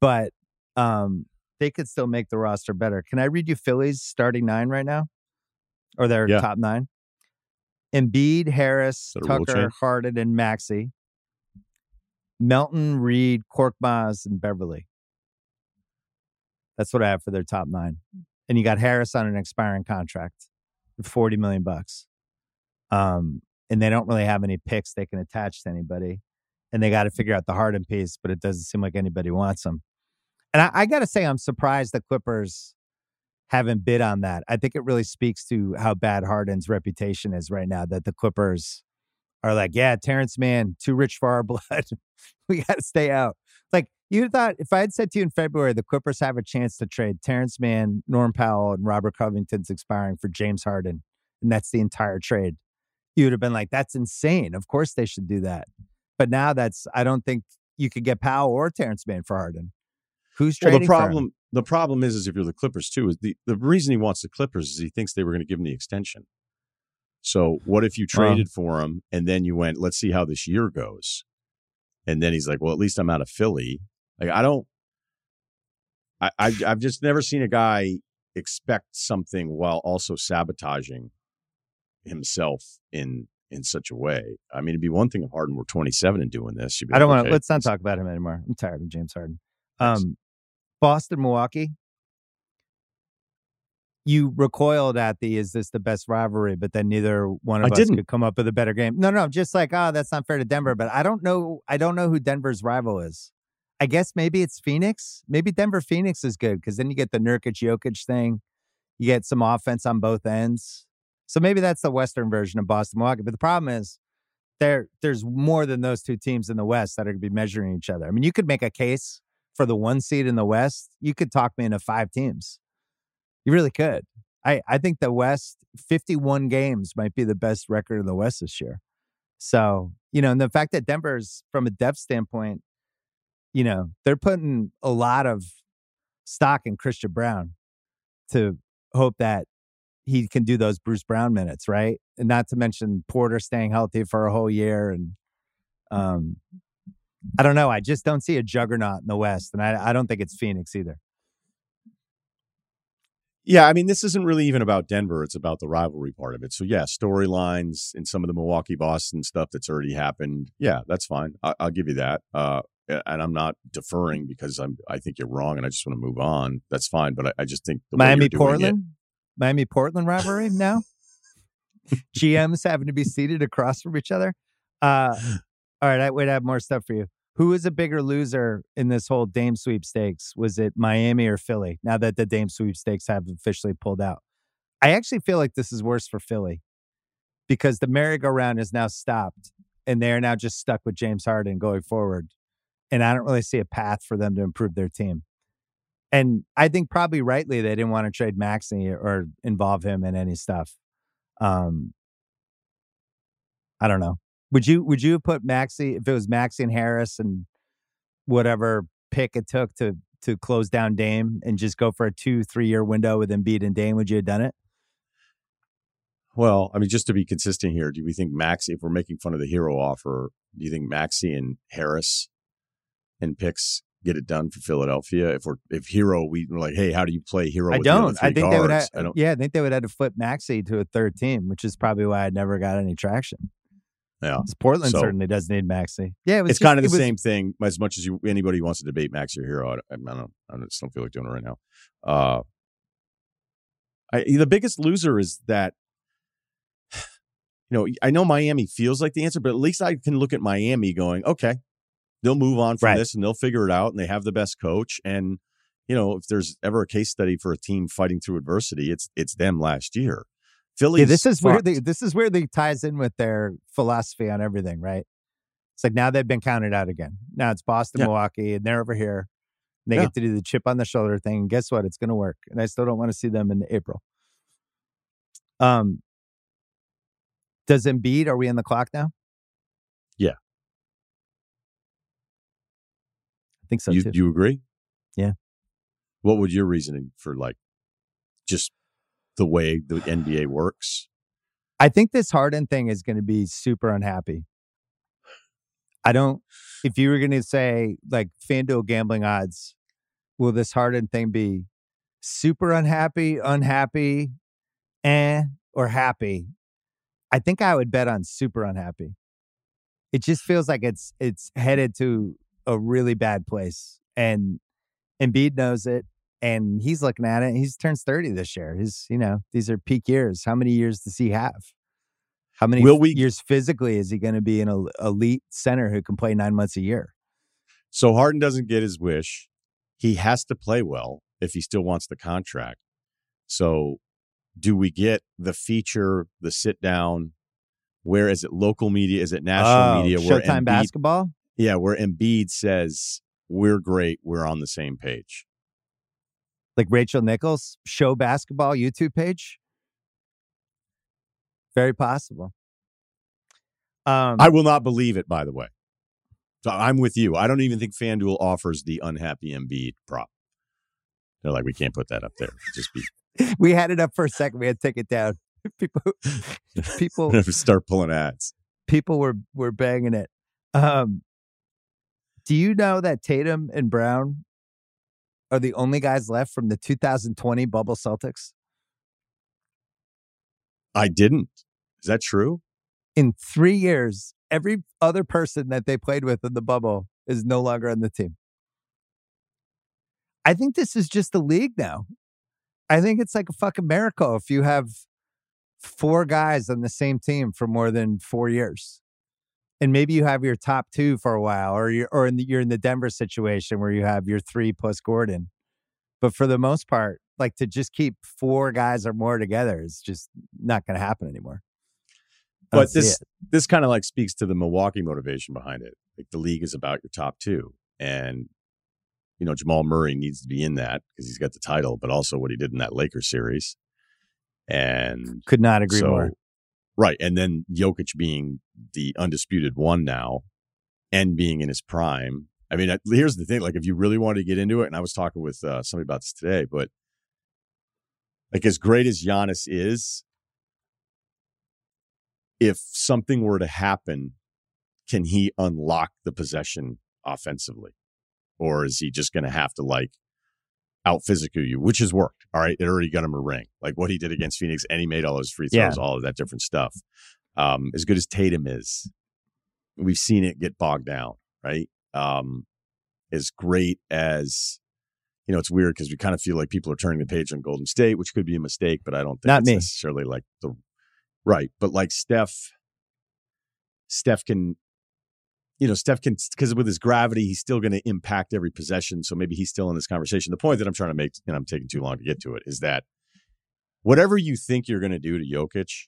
But um, they could still make the roster better. Can I read you Phillies starting nine right now? Or their Yeah. top nine? Embiid, Harris, that a rule Tucker? Harden, and Maxey. Melton, Reed, Korkmaz, and Beverley. That's what I have for their top nine. And you got Harris on an expiring contract, forty million bucks. Um, and they don't really have any picks they can attach to anybody. And they got to figure out the Harden piece, but it doesn't seem like anybody wants them. And I, I got to say, I'm surprised the Clippers haven't bid on that. I think it really speaks to how bad Harden's reputation is right now. That the Clippers are like, yeah, Terance Mann, too rich for our blood. we got to stay out. You thought, if I had said to you in February, the Clippers have a chance to trade Terance Mann, Norm Powell, and Robert Covington's expiring for James Harden, and that's the entire trade, you would have been like, that's insane. Of course they should do that. But now that's, I don't think you could get Powell or Terance Mann for Harden. Who's trading? Well, the for him? problem the problem is is if you're the Clippers too is the the reason he wants the Clippers is he thinks they were going to give him the extension. So what if you traded for him and then you went, let's see how this year goes, and then he's like, well, at least I'm out of Philly. Like I don't, I, I I've just never seen a guy expect something while also sabotaging himself in in such a way. I mean, it'd be one thing if Harden were 27 and doing this. I don't like, want to. okay, Let's not talk about him anymore. I'm tired of James Harden. Um, Boston, Milwaukee. You recoiled at the "Is this the best rivalry?" But then neither one of I us didn't. could come up with a better game. No, no, just like, oh, that's not fair to Denver. But I don't know. I don't know who Denver's rival is. I guess maybe it's Phoenix. Maybe Denver Phoenix is good because then you get the Nurkic Jokic thing. You get some offense on both ends. So maybe that's the Western version of Boston Milwaukee. But the problem is there there's more than those two teams in the West that are going to be measuring each other. I mean, you could make a case for the one seed in the West. You could talk me into five teams. You really could. I I think the West 51 games might be the best record in the West this year. So, you know, and the fact that Denver's from a depth standpoint, you know, they're putting a lot of stock in Christian Braun to hope that he can do those Bruce Brown minutes, right? And not to mention Porter staying healthy for a whole year. And um, I don't know. I just don't see a juggernaut in the West. And I, I don't think it's Phoenix either. Yeah, I mean, this isn't really even about Denver. It's about the rivalry part of it. So, yeah, storylines and some of the Milwaukee Boston stuff that's already happened. Yeah, that's fine. I- I'll give you that. Uh, and I'm not deferring because I'm. I think you're wrong, and I just want to move on. That's fine. But I, I just think Miami doing it- Portland? Miami Portland rivalry now? GMs having to be seated across from each other? Uh, all right, I would have more stuff for you. Who is a bigger loser in this whole Dame sweepstakes? Was it Miami or Philly? Now that the Dame sweepstakes have officially pulled out, I actually feel like this is worse for Philly because the merry-go-round is now stopped and they are now just stuck with James Harden going forward. And I don't really see a path for them to improve their team. And I think probably rightly they didn't want to trade Maxey or involve him in any stuff. Um, I don't know. Would you would you put Maxey if it was Maxey and Harris and whatever pick it took to to close down Dame and just go for a two three year window with Embiid and Dame? Would you have done it? Well, I mean, just to be consistent here, do we think Maxey, if we're making fun of the Herro offer, do you think Maxey and Harris and picks get it done for Philadelphia? If we're if Herro, we are like, hey, how do you play Herro? I don't. I think they would. Have, I don't. Yeah, I think they would have to flip Maxey to a third team, which is probably why I never got any traction. Yeah, Portland So- certainly does need Maxey. Yeah, it was it's just- kind of the was- same thing. As much as you, anybody wants to debate Maxey or Herro, I, I don't. I just don't feel like doing it right now. Uh, I, the biggest loser is that. You know, I know Miami feels like the answer, but at least I can look at Miami going, okay, they'll move on from Right. this and they'll figure it out, and they have the best coach. And you know, if there's ever a case study for a team fighting through adversity, it's it's them last year. Philly. Yeah, this is where the, this is where they ties in with their philosophy on everything, right? It's like now they've been counted out again. Now it's Boston, Yeah. Milwaukee, and they're over here. And they Yeah. get to do the chip on the shoulder thing. And guess what? It's going to work. And I still don't want to see them in April. Um, does Embiid? Are we in the clock now? Yeah. I think so you too. you agree? Yeah. What would your reasoning for like just the way the NBA works? I think this Harden thing is going to be super unhappy. I don't. If you were going to say like FanDuel gambling odds, will this Harden thing be super unhappy, unhappy, eh, or happy? I think I would bet on super unhappy. It just feels like it's it's headed to a really bad place, and Embiid knows it, and he's looking at it. He's turns thirty this year. He's, you know, these are peak years. How many years does he have? How many Will we- years physically is he going to be an elite center who can play nine months a year? So Harden doesn't get his wish. He has to play well if he still wants the contract. So do we get the feature, the sit down? Where is it local media? Is it national Oh, media? Where Showtime Embiid, basketball. Yeah, where Embiid says, We're great, we're on the same page. like Rachel Nichols show basketball YouTube page? Very possible. Um, I will not believe it, by the way. So I'm with you. I don't even think FanDuel offers the unhappy Embiid prop. They're like, we can't put that up there. Just be we had it up for a second. We had to take it down. People, people, start pulling ads. people were were banging it. Um, do you know that Tatum and Brown are the only guys left from the 2020 bubble Celtics? I didn't. Is that true? In three years, every other person that they played with in the bubble is no longer on the team. I think this is just the league now. I think it's like a fucking miracle if you have four guys on the same team for more than four years. And maybe you have your top two for a while, or you're or in the, you're in the Denver situation where you have your three plus Gordon. But for the most part, like to just keep four guys or more together is just not going to happen anymore. I But this this kind of like speaks to the Milwaukee motivation behind it. Like the league is about your top two. And you know, Jamal Murray needs to be in that because he's got the title, but also what he did in that Lakers series. And could not agree so, more. Right. And then Jokic being the undisputed one now and being in his prime. I mean, here's the thing. Like, if you really wanted to get into it, and I was talking with uh, somebody about this today, but like, as great as Giannis is, if something were to happen, can he unlock the possession offensively? Or is he just going to have to like out physical you, which has worked. All right. It already got him a ring. Like what he did against Phoenix, and he made all those free throws, Yeah. all of that different stuff. Um, as good as Tatum is, we've seen it get bogged down, right? Um, as great as you know, it's weird because we kind of feel like people are turning the page on Golden State, which could be a mistake, but I don't think Not it's me. necessarily like the right. But like Steph, Steph can, you know, Steph can because with his gravity, he's still going to impact every possession. So maybe he's still in this conversation. The point that I'm trying to make, and I'm taking too long to get to it, is that whatever you think you're going to do to Jokic,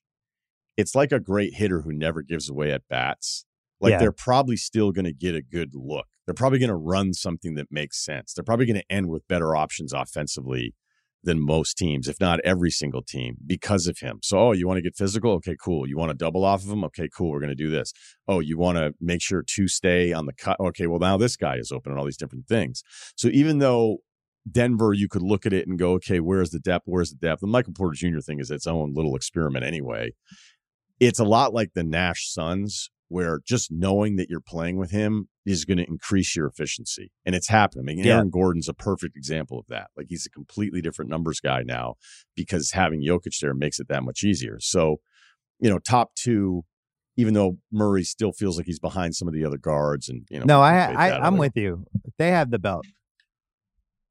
it's like a great hitter who never gives away at bats. Like Yeah. they're probably still going to get a good look. They're probably going to run something that makes sense. They're probably going to end with better options offensively than most teams, if not every single team, because of him. So, oh, you want to get physical? Okay, cool. You want to double off of him? Okay, cool. We're going to do this. Oh, you want to make sure to stay on the cut? Okay, well, now this guy is open and all these different things. So, even though Denver, you could look at it and go, okay, where's the depth? Where's the depth? The Michael Porter Jr. thing is its own little experiment anyway. It's a lot like the Nash Suns, where just knowing that you're playing with him is going to increase your efficiency. And it's happening. I mean, Yeah. Aaron Gordon's a perfect example of that. Like he's a completely different numbers guy now because having Jokic there makes it that much easier. So, you know, top two, even though Murray still feels like he's behind some of the other guards and, you know, no, I, I, I'm with you. They have the belt.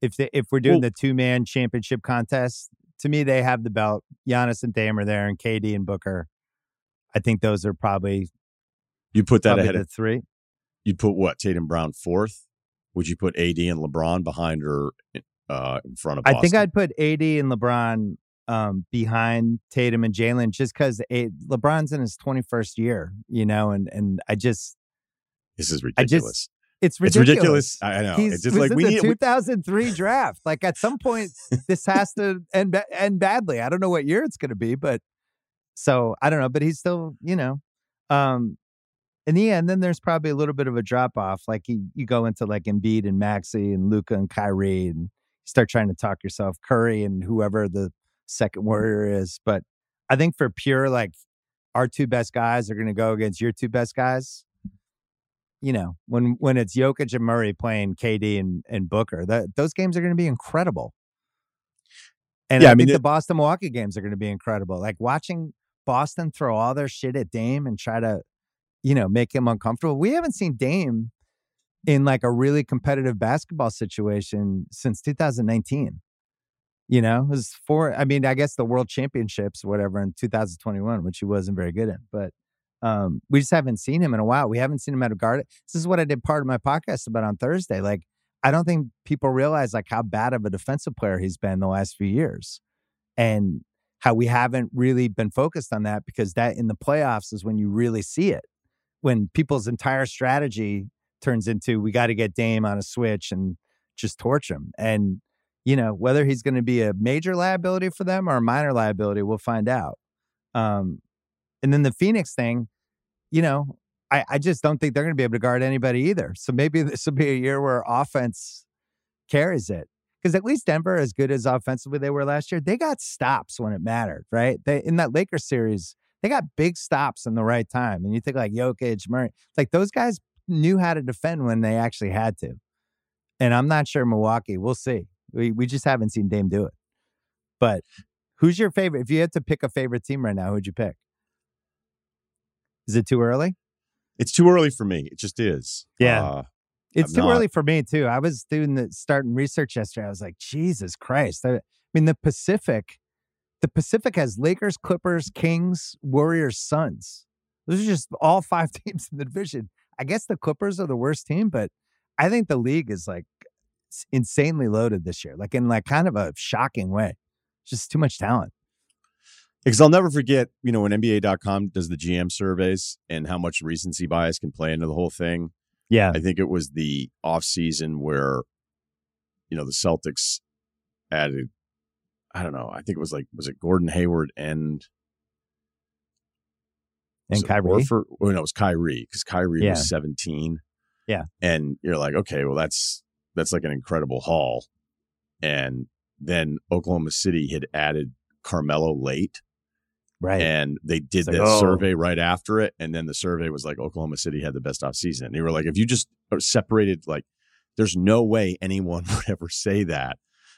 If they if we're doing Well- the two man championship contest, to me they have the belt. Giannis and Dame are there, and KD and Booker. I think those are probably You put that probably ahead of, three. you put what, Tatum Brown fourth? Would you put AD and LeBron behind or uh, in front of I think I'd put AD and LeBron um, behind Tatum and Jaylen just because LeBron's in his 21st year, you know, and and I just This is I just- ridiculous. it's It's ridiculous. ridiculous. I know. He's it's just like we the need. we- 2003 draft. Like at some point, this has to end end badly. I don't know what year it's going to be, but so I don't know. But he's still, you know, um, in the end, then there's probably a little bit of a drop off. Like you, you go into like Embiid and Maxey and Luka and Kyrie, and you start trying to talk yourself Curry and whoever the second warrior is. But I think for pure like our two best guys are going to go against your two best guys you know, when when it's Jokic and Murray playing KD and, and Booker, that those games are going to be incredible. And Yeah, I, I mean, think it- the Boston Milwaukee games are going to be incredible. Like watching Boston throw all their shit at Dame and try to, you know, make him uncomfortable. We haven't seen Dame in like a really competitive basketball situation since 2019. You know, it was four. I mean, I guess the World Championships, whatever, in 2021, which he wasn't very good at, but um, we just haven't seen him in a while. We haven't seen him at a guard. This is what I did part of my podcast about on Thursday. Like, I don't think people realize like how bad of a defensive player he's been the last few years, and how we haven't really been focused on that because that in the playoffs is when you really see it. When people's entire strategy turns into we got to get Dame on a switch and just torch him, and you know whether he's going to be a major liability for them or a minor liability, we'll find out. Um, and then the Phoenix thing, you know, I, I just don't think they're going to be able to guard anybody either. So maybe this will be a year where offense carries it. Because at least Denver, as good as offensively they were last year, they got stops when it mattered, right? They in that Lakers series, they got big stops in the right time. And you think like Jokic, Murray, like those guys knew how to defend when they actually had to. And I'm not sure Milwaukee. We'll see. We we just haven't seen Dame do it. But who's your favorite? If you had to pick a favorite team right now, who'd you pick? Is it too early? It's too early for me. It just is. Yeah. Uh, It's I'm too not- early for me too. I was doing the starting research yesterday. I was like, Jesus Christ. I, I mean, the Pacific, the Pacific has Lakers, Clippers, Kings, Warriors, Suns. Those are just all five teams in the division. I guess the Clippers are the worst team, but I think the league is like insanely loaded this year, like in like kind of a shocking way. Just too much talent. Because I'll never forget, you know, when NBA.com does the GM surveys and how much recency bias can play into the whole thing. Yeah. I think it was the off season where, you know, the Celtics added, I don't know, I think it was like, was it Gordon Hayward and And Kyrie. Oh, no, it was Kyrie because Kyrie Yeah. was 17. Yeah. And you're like, okay, well, that's, that's like an incredible haul. And then Oklahoma City had added Carmelo late Right. and they did like, that oh. survey right after it and then the survey was like oklahoma city had the best offseason and they were like if you just uh, separated like there's no way anyone would ever say that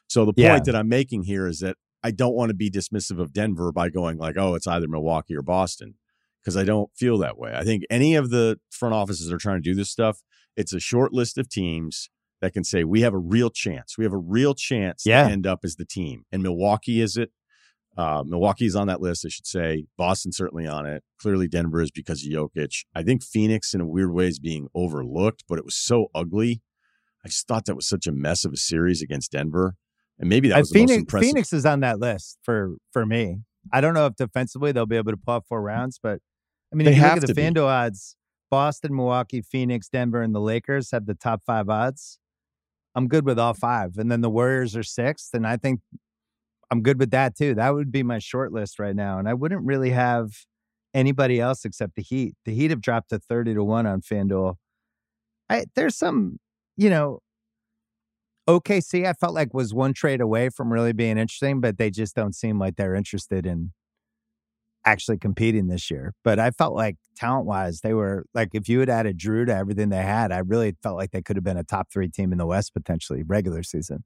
so the point Yeah. that i'm making here is that i don't want to be dismissive of denver by going like oh it's either milwaukee or boston because i don't feel that way i think any of the front offices that are trying to do this stuff it's a short list of teams that can say we have a real chance we have a real chance Yeah. to end up as the team and milwaukee is it uh, is on that list, I should say. Boston certainly on it. Clearly, Denver is because of Jokic. I think Phoenix, in a weird way, is being overlooked, but it was so ugly. I just thought that was such a mess of a series against Denver, and maybe that was the most Phoenix, impressive. Phoenix is on that list for for me. I don't know if defensively they'll be able to pull off four rounds, but I mean, They if you look at the. FanDuel odds, Boston, Milwaukee, Phoenix, Denver, and the Lakers have the top five odds. I'm good with all five. And then the Warriors are sixth. And I think I'm good with that too. That would be my short list right now. And I wouldn't really have anybody else except the Heat. The Heat have dropped to 30 to 1 on FanDuel. I, there's some, you know, OKC, I felt like was one trade away from really being interesting, but they just don't seem like they're interested in actually competing this year. But I felt like talent wise, they were like, if you had added Jrue to everything they had, I really felt like they could have been a top three team in the West potentially regular season.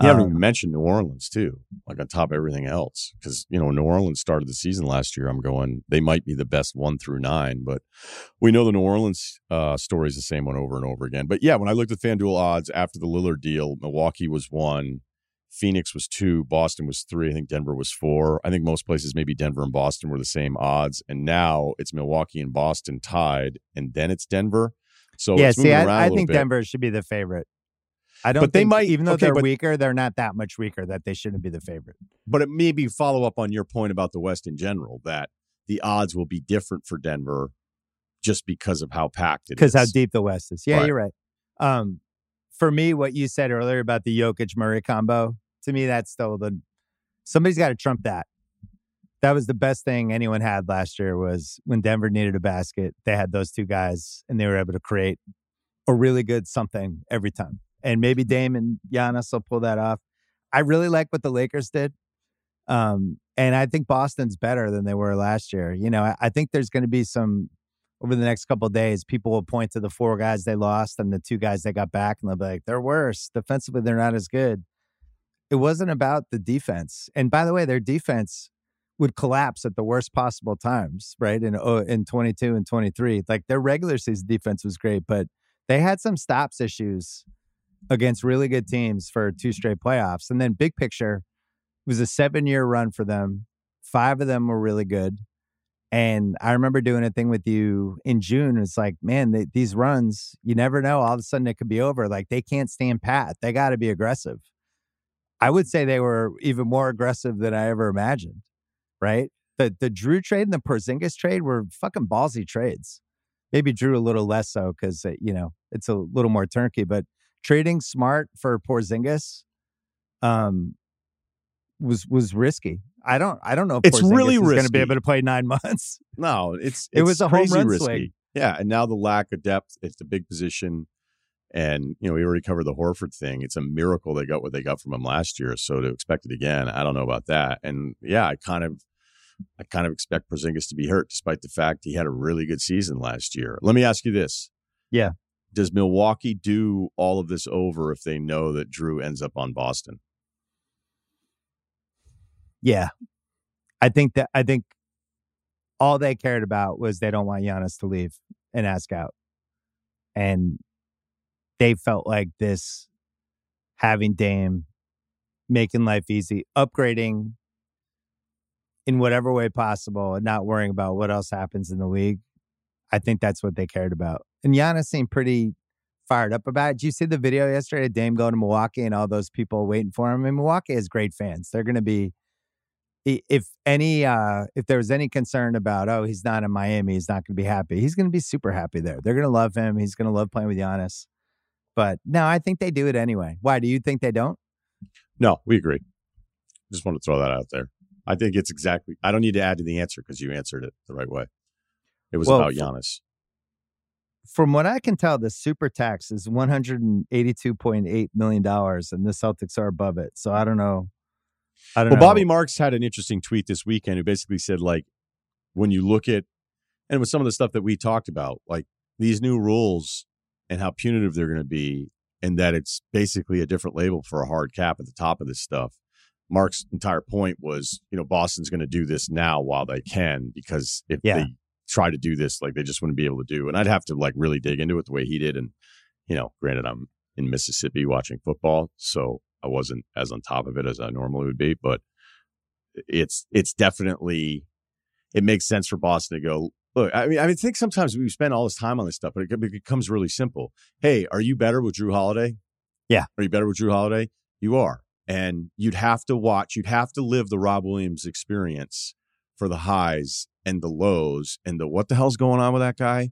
You haven't even um, mentioned New Orleans too, like on top of everything else. Because you know, New Orleans started the season last year. I'm going, they might be the best one through nine, but we know the New Orleans uh, story is the same one over and over again. But yeah, when I looked at FanDuel odds after the Lillard deal, Milwaukee was one, Phoenix was two, Boston was three. I think Denver was four. I think most places maybe Denver and Boston were the same odds, and now it's Milwaukee and Boston tied, and then it's Denver. So yeah, see, I, I think bit. Denver should be the favorite. I don't. But they might, even though okay, they're but, weaker, they're not that much weaker that they shouldn't be the favorite. But it maybe follow up on your point about the West in general that the odds will be different for Denver just because of how packed it is. Because how deep the West is. Yeah, right. you're right. Um, for me, what you said earlier about the Jokic Murray combo, to me, that's still the somebody's got to trump that. That was the best thing anyone had last year was when Denver needed a basket, they had those two guys and they were able to create a really good something every time and maybe Dame and Giannis will pull that off. I really like what the Lakers did. Um, and I think Boston's better than they were last year. You know, I, I think there's going to be some over the next couple days. People will point to the four guys they lost and the two guys they got back, and they'll be like, "They're worse defensively. They're not as good." It wasn't about the defense. And by the way, their defense would collapse at the worst possible times, right? In oh, in 22 and 23, like their regular season defense was great, but they had some stops issues against really good teams for two straight playoffs. And then big picture it was a seven year run for them. Five of them were really good. And I remember doing a thing with you in June. It's like, man, they, these runs, you never know. All of a sudden it could be over. Like they can't stand pat. They got to be aggressive. I would say they were even more aggressive than I ever imagined. Right. The the Jrue trade and the Porzingis trade were fucking ballsy trades. Maybe Jrue a little less so because uh, you know it's a little more turnkey, but trading Smart for Porzingis um was was risky. I don't I don't know if it's Porzingis really is going to be able to play nine months. No, it's, it's it was a home run risky. swing. Yeah, and now the lack of depth. It's the big position, and you know we already covered the Horford thing. It's a miracle they got what they got from him last year. So to expect it again, I don't know about that. And yeah, I kind of I kind of expect Porzingis to be hurt, despite the fact he had a really good season last year. Let me ask you this: Yeah, does Milwaukee do all of this over if they know that Jrue ends up on Boston? Yeah. I think that I think all they cared about was they don't want Giannis to leave and ask out. And they felt like this having Dame making life easy, upgrading in whatever way possible and not worrying about what else happens in the league. I think that's what they cared about. And Giannis seemed pretty fired up about it. Did you see the video yesterday? Of Dame going to Milwaukee and all those people waiting for him. I mean, Milwaukee has great fans. They're going to be, if any, uh, if there was any concern about, oh, he's not in Miami, he's not going to be happy. He's going to be super happy there. They're going to love him. He's going to love playing with Giannis. But no, I think they do it anyway. Why do you think they don't? No, we agree. Just want to throw that out there. I think it's exactly. I don't need to add to the answer because you answered it the right way. It was well, about Giannis from what I can tell, the super tax is one hundred and eighty-two point eight million dollars, and the Celtics are above it. So I don't know. I don't well, know. Bobby Marks had an interesting tweet this weekend who basically said, like, when you look at, and with some of the stuff that we talked about, like these new rules and how punitive they're going to be, and that it's basically a different label for a hard cap at the top of this stuff. Mark's entire point was, you know, Boston's going to do this now while they can because if yeah. they try to do this like they just wouldn't be able to do. And I'd have to like really dig into it the way he did. And, you know, granted, I'm in Mississippi watching football, so I wasn't as on top of it as I normally would be, but it's, it's definitely, it makes sense for Boston to go, look, I mean, I mean, think sometimes we spend all this time on this stuff, but it becomes really simple. Hey, are you better with Jrue Holiday? Yeah. Are you better with Jrue Holiday? You are. And you'd have to watch, you'd have to live the Rob Williams experience for the highs and the lows and the what the hell's going on with that guy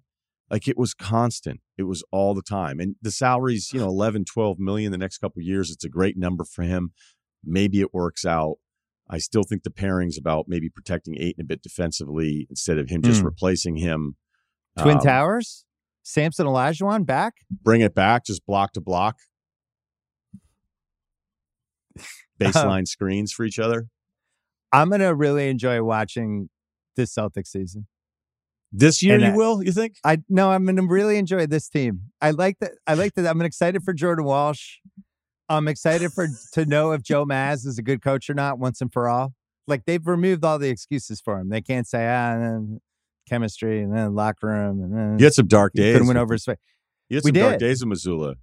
Like it was constant. It was all the time. And the salary's, you know, 11, 12 million the next couple years. It's a great number for him. Maybe it works out. I still think the pairing's about maybe protecting eight and a bit defensively instead of him just Mm. replacing him. Twin Um, Towers, Sampson Olajuwon back. Bring it back, just block to block. Baseline screens for each other. I'm gonna really enjoy watching this Celtics season. This year, And you I- will, you think? I no, I'm gonna really enjoy this team. I like that. I like that. I'm excited for Jordan Walsh. I'm excited for to know if Joe Maz is a good coach or not once and for all. Like they've removed all the excuses for him. They can't say ah and chemistry and then locker room and then You had some dark days. couldn't win over his face. You had We some dark did. days in Missoula.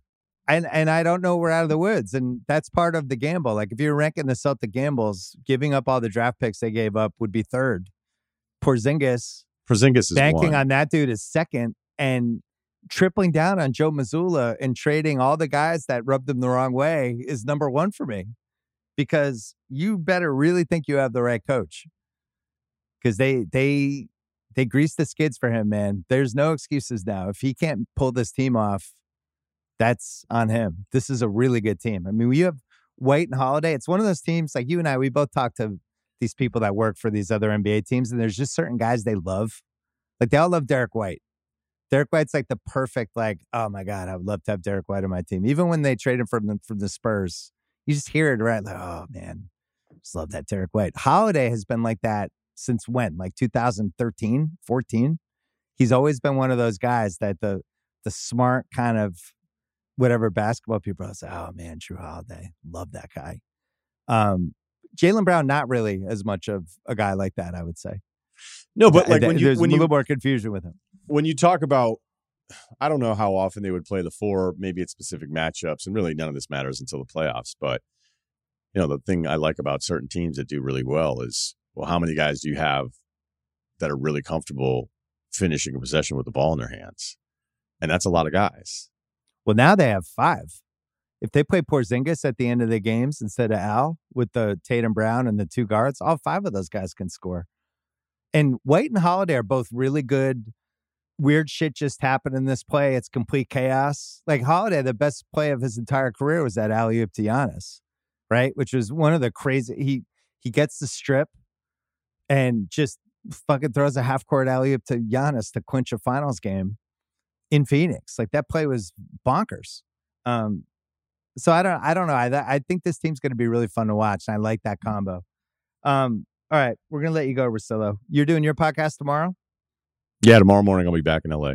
And and I don't know we're out of the woods, and that's part of the gamble. Like if you're ranking the Celtic gambles, giving up all the draft picks they gave up would be third. Porzingis Porzingis is banking one. on that dude is second, and tripling down on Joe Mazzulla and trading all the guys that rubbed him the wrong way is number one for me. Because you better really think you have the right coach. Because they they they greased the skids for him, man. There's no excuses now. If he can't pull this team off, that's on him. This is a really good team. I mean, we have White and Holiday. It's one of those teams like you and I. We both talk to these people that work for these other NBA teams, and there's just certain guys they love. Like they all love Derrick White. Derrick White's like the perfect, like, oh my God, I would love to have Derrick White on my team. Even when they trade him from the from the Spurs, you just hear it right, like, oh man, just love that Derrick White. Holiday has been like that since when? Like 2013, 14. He's always been one of those guys that the the smart kind of whatever basketball people are say, oh man, Jrue Holiday, love that guy. Um, Jaylen Brown, not really as much of a guy like that, I would say. no, but like when you there's when a you little more confusion with him. when you talk about I don't know how often they would play the four, maybe it's specific matchups, and really none of this matters until the playoffs. But you know, the thing I like about certain teams that do really well is well, how many guys do you have that are really comfortable finishing a possession with the ball in their hands? And that's a lot of guys. Well, now they have five. If they play Porzingis at the end of the games instead of Al with the Tatum Brown and the two guards, all five of those guys can score. And White and Holiday are both really good. Weird shit just happened in this play. It's complete chaos. Like Holiday, the best play of his entire career was that alley oop to Giannis, right? Which was one of the crazy. He he gets the strip and just fucking throws a half court alley oop to Giannis to clinch a finals game in Phoenix. Like that play was bonkers. Um, so I don't, I don't know. I, I think this team's going to be really fun to watch, and I like that combo. Um, all right, we're gonna let you go, Russillo. You're doing your podcast tomorrow. Yeah, tomorrow morning I'll be back in LA.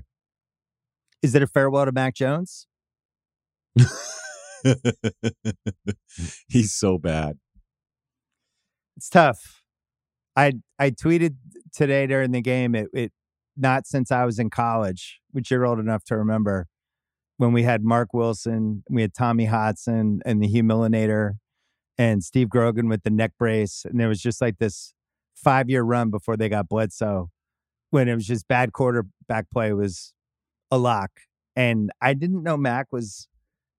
Is it a farewell to Mac Jones? He's so bad. It's tough. I I tweeted today during the game. It, it not since I was in college, which you're old enough to remember, when we had Marc Wilson, we had Tommy Hodson and the Humilinator, and Steve Grogan with the neck brace, and there was just like this five year run before they got Bledsoe, when it was just bad quarterback play was a lock, and I didn't know Mac was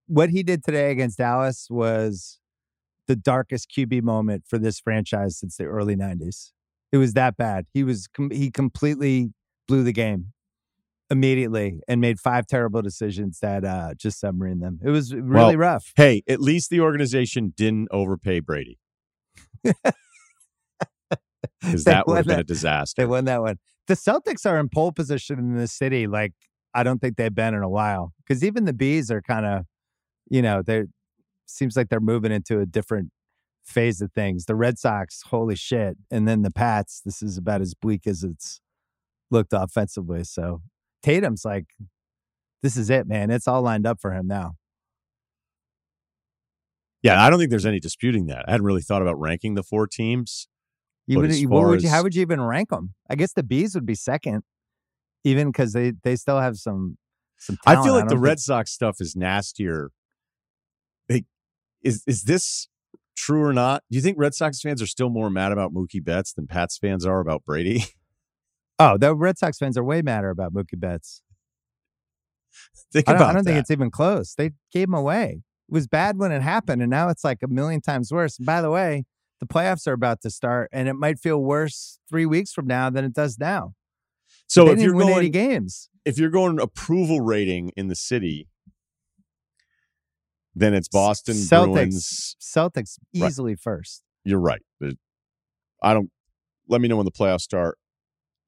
what he did today against Dallas was the darkest QB moment for this franchise since the early 90s. It was that bad. He was he completely blew the game immediately and made five terrible decisions that uh just submarine them. It was really Well, rough. Hey, at least the organization didn't overpay Brady. Because that would have been a disaster. They won that one. The Celtics are in pole position in the city like I don't think they've been in a while cuz even the Bees are kind of you know, they seems like they're moving into a different phase of things. The Red Sox, holy shit, and then the Pats, this is about as bleak as it's looked offensively. So Tatum's like this is it, man. It's all lined up for him now. Yeah, I don't think there's any disputing that. I hadn't really thought about ranking the four teams. You would, what would you, how would you even rank them? I guess the Bees would be second, even because they they still have some some. I feel like the don't Red Sox stuff is nastier. Is is this true or not? Do you think Red Sox fans are still more mad about Mookie Betts than Pats fans are about Brady? Oh, the Red Sox fans are way madder about Mookie Betts. think I don't, I don't think it's even close. They gave him away. It was bad when it happened, and now it's like a million times worse. And by the way, the playoffs are about to start, and it might feel worse three weeks from now than it does now. so they if you're win 80 going, games. if you're going approval rating in the city, then it's Boston Celtics. Bruins. Celtics Right. easily first. You're right. I don't. Let me know when the playoffs start.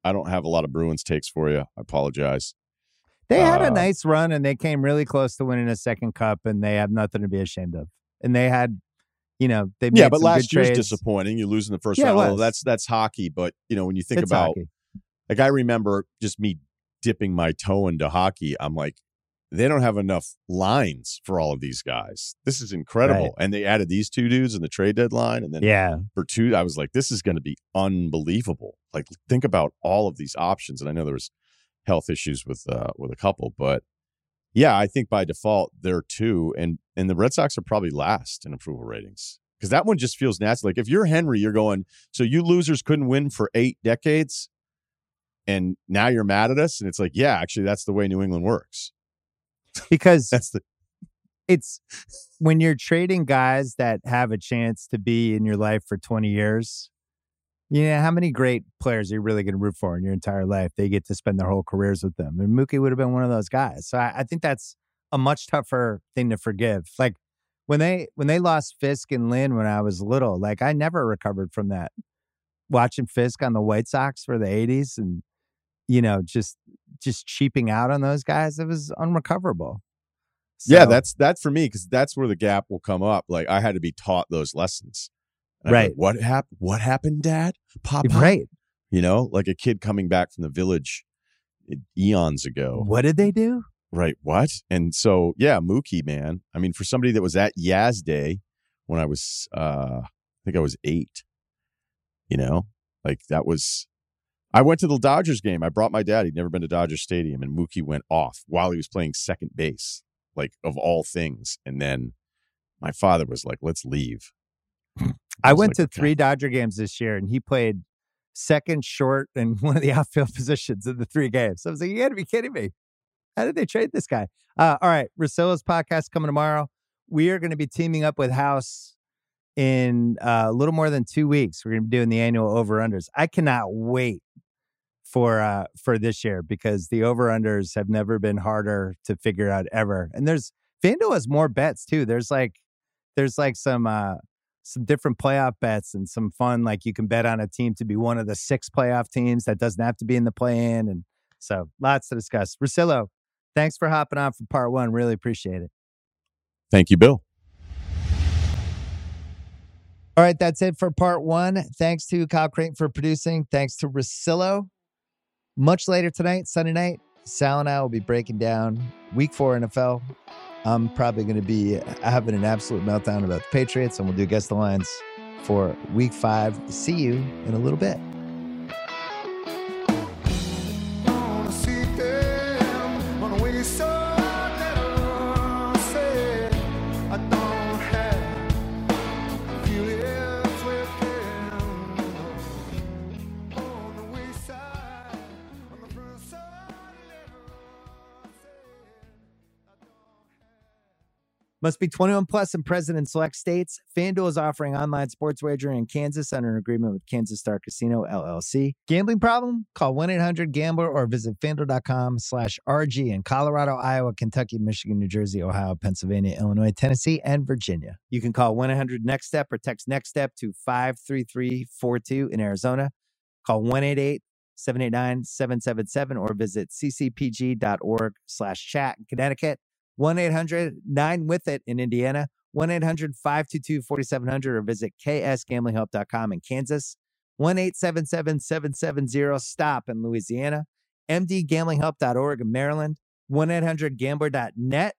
I don't have a lot of Bruins takes for you. I apologize. They had a Uh, nice run and they came really close to winning a second cup, and they have nothing to be ashamed of. And they had, you know, they made Yeah, but last year's trades. disappointing. You lose in the first Yeah, round. Well, that's that's hockey. But you know, when you think It's about hockey. like I remember just me dipping my toe into hockey. I'm like, they don't have enough lines for all of these guys. This is incredible. Right. And they added these two dudes in the trade deadline, and then Yeah, for two, I was like, this is going to be unbelievable. Like, think about all of these options. And I know there was health issues with uh, with a couple, but yeah, I think by default they're two, and and the Red Sox are probably last in approval ratings because that one just feels natural. Like if you're Henry, you're going, so you losers couldn't win for eight decades, and now you're mad at us, and it's like, yeah, actually, that's the way New England works. because That's the it's when you're trading guys that have a chance to be in your life for 20 years. You know, how many great players are you really going to root for in your entire life? They get to spend their whole careers with them. And Mookie would have been one of those guys. So I, I think that's a much tougher thing to forgive. Like when they when they lost Fisk and Lynn when I was little, like I never recovered from that. Watching Fisk on the White Sox for the 80s and you know, just just cheaping out on those guys, it was unrecoverable. yeah, So- that's that for me because that's where the gap will come up. Like I had to be taught those lessons. And I'd like, Right. what happened? What happened, Dad? Papa? right. You know, like a kid coming back from the village e- eons ago. What did they do? Right. What? And so, yeah, Mookie, man. I mean, for somebody that was at Yaz Day when I was, uh, I think I was eight, you know, like that was, I went to the Dodgers game. I brought my dad. He'd never been to Dodger Stadium, and Mookie went off while he was playing second base, like of all things. And then my father was like, let's leave. I, was went like, to three Dodger games this year, and he played second, short, and one of the outfield positions in the three games. So I was like, "You got to be kidding me! How did they trade this guy?" Uh, all right, Russillo's podcast coming tomorrow. We are going to be teaming up with House in uh, a little more than two weeks. We're going to be doing the annual over unders. I cannot wait for uh, for this year because the over unders have never been harder to figure out ever. And there's FanDuel has more bets too. There's like there's like some uh some different playoff bets and some fun like you can bet on a team to be one of the six playoff teams that doesn't have to be in the play in and so lots to discuss. Russillo, thanks for hopping on for part one. Really appreciate it. Thank you, Bill. All right, that's it for part one. Thanks to Kyle Crichton for producing. Thanks to Russillo. Much later tonight, Sunday night, Sal and I will be breaking down week four NFL. I'm probably going to be having an absolute meltdown about the Patriots, and we'll do guess the lines for week five. See you in a little bit. Must be 21 plus and present in select states. FanDuel is offering online sports wagering in Kansas under an agreement with Kansas Star Casino LLC. Gambling problem? Call 1-800-GAMBLER or visit FanDuel.com slash RG in Colorado, Iowa, Kentucky, Michigan, New Jersey, Ohio, Pennsylvania, Illinois, Tennessee, and Virginia. You can call 1-800-NEXT-STEP or text NEXT STEP to 53342 in Arizona. Call 1-888-789-777 or visit ccpg.org slash chat in Connecticut. 1 800 9 with it in Indiana, 1 800 522 4700, or visit ksgamblinghelp.com in Kansas, 1 877 770 STOP in Louisiana, mdgamblinghelp.org in Maryland, 1 800 gambler.net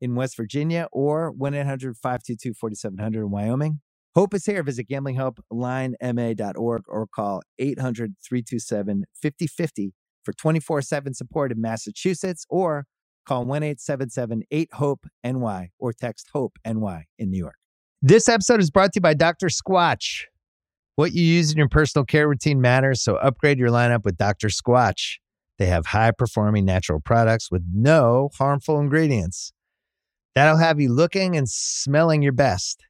in West Virginia, or 1 800 522 4700 in Wyoming. Hope is here. Visit gamblinghelplinema.org or call 800 327 5050 for 24 7 support in Massachusetts or Call 1 877 8 HOPE NY or text HOPE NY in New York. This episode is brought to you by Dr. Squatch. What you use in your personal care routine matters, so upgrade your lineup with Dr. Squatch. They have high performing natural products with no harmful ingredients. That'll have you looking and smelling your best,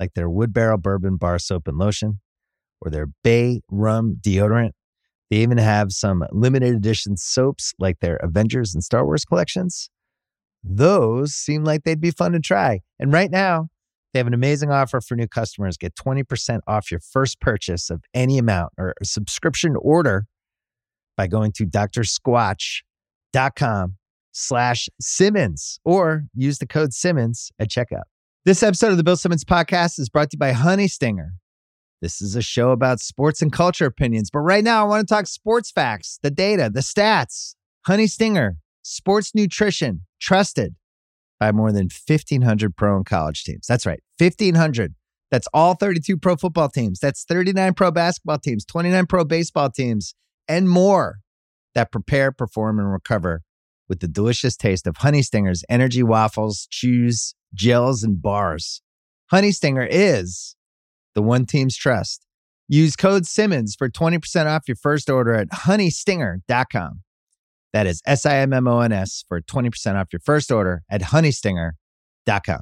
like their wood barrel bourbon bar soap and lotion or their bay rum deodorant. They even have some limited edition soaps like their Avengers and Star Wars collections. Those seem like they'd be fun to try. And right now, they have an amazing offer for new customers. Get 20% off your first purchase of any amount or subscription order by going to drsquatch.com slash Simmons or use the code Simmons at checkout. This episode of the Bill Simmons podcast is brought to you by Honey Stinger. This is a show about sports and culture opinions, but right now I want to talk sports facts, the data, the stats. Honey Stinger, sports nutrition, trusted by more than 1,500 pro and college teams. That's right, 1,500. That's all 32 pro football teams. That's 39 pro basketball teams, 29 pro baseball teams, and more that prepare, perform, and recover with the delicious taste of Honey Stinger's energy waffles, chews, gels, and bars. Honey Stinger is the one team's trust. Use code Simmons for 20% off your first order at honeystinger.com. That is S I M M O N S for 20% off your first order at honeystinger.com.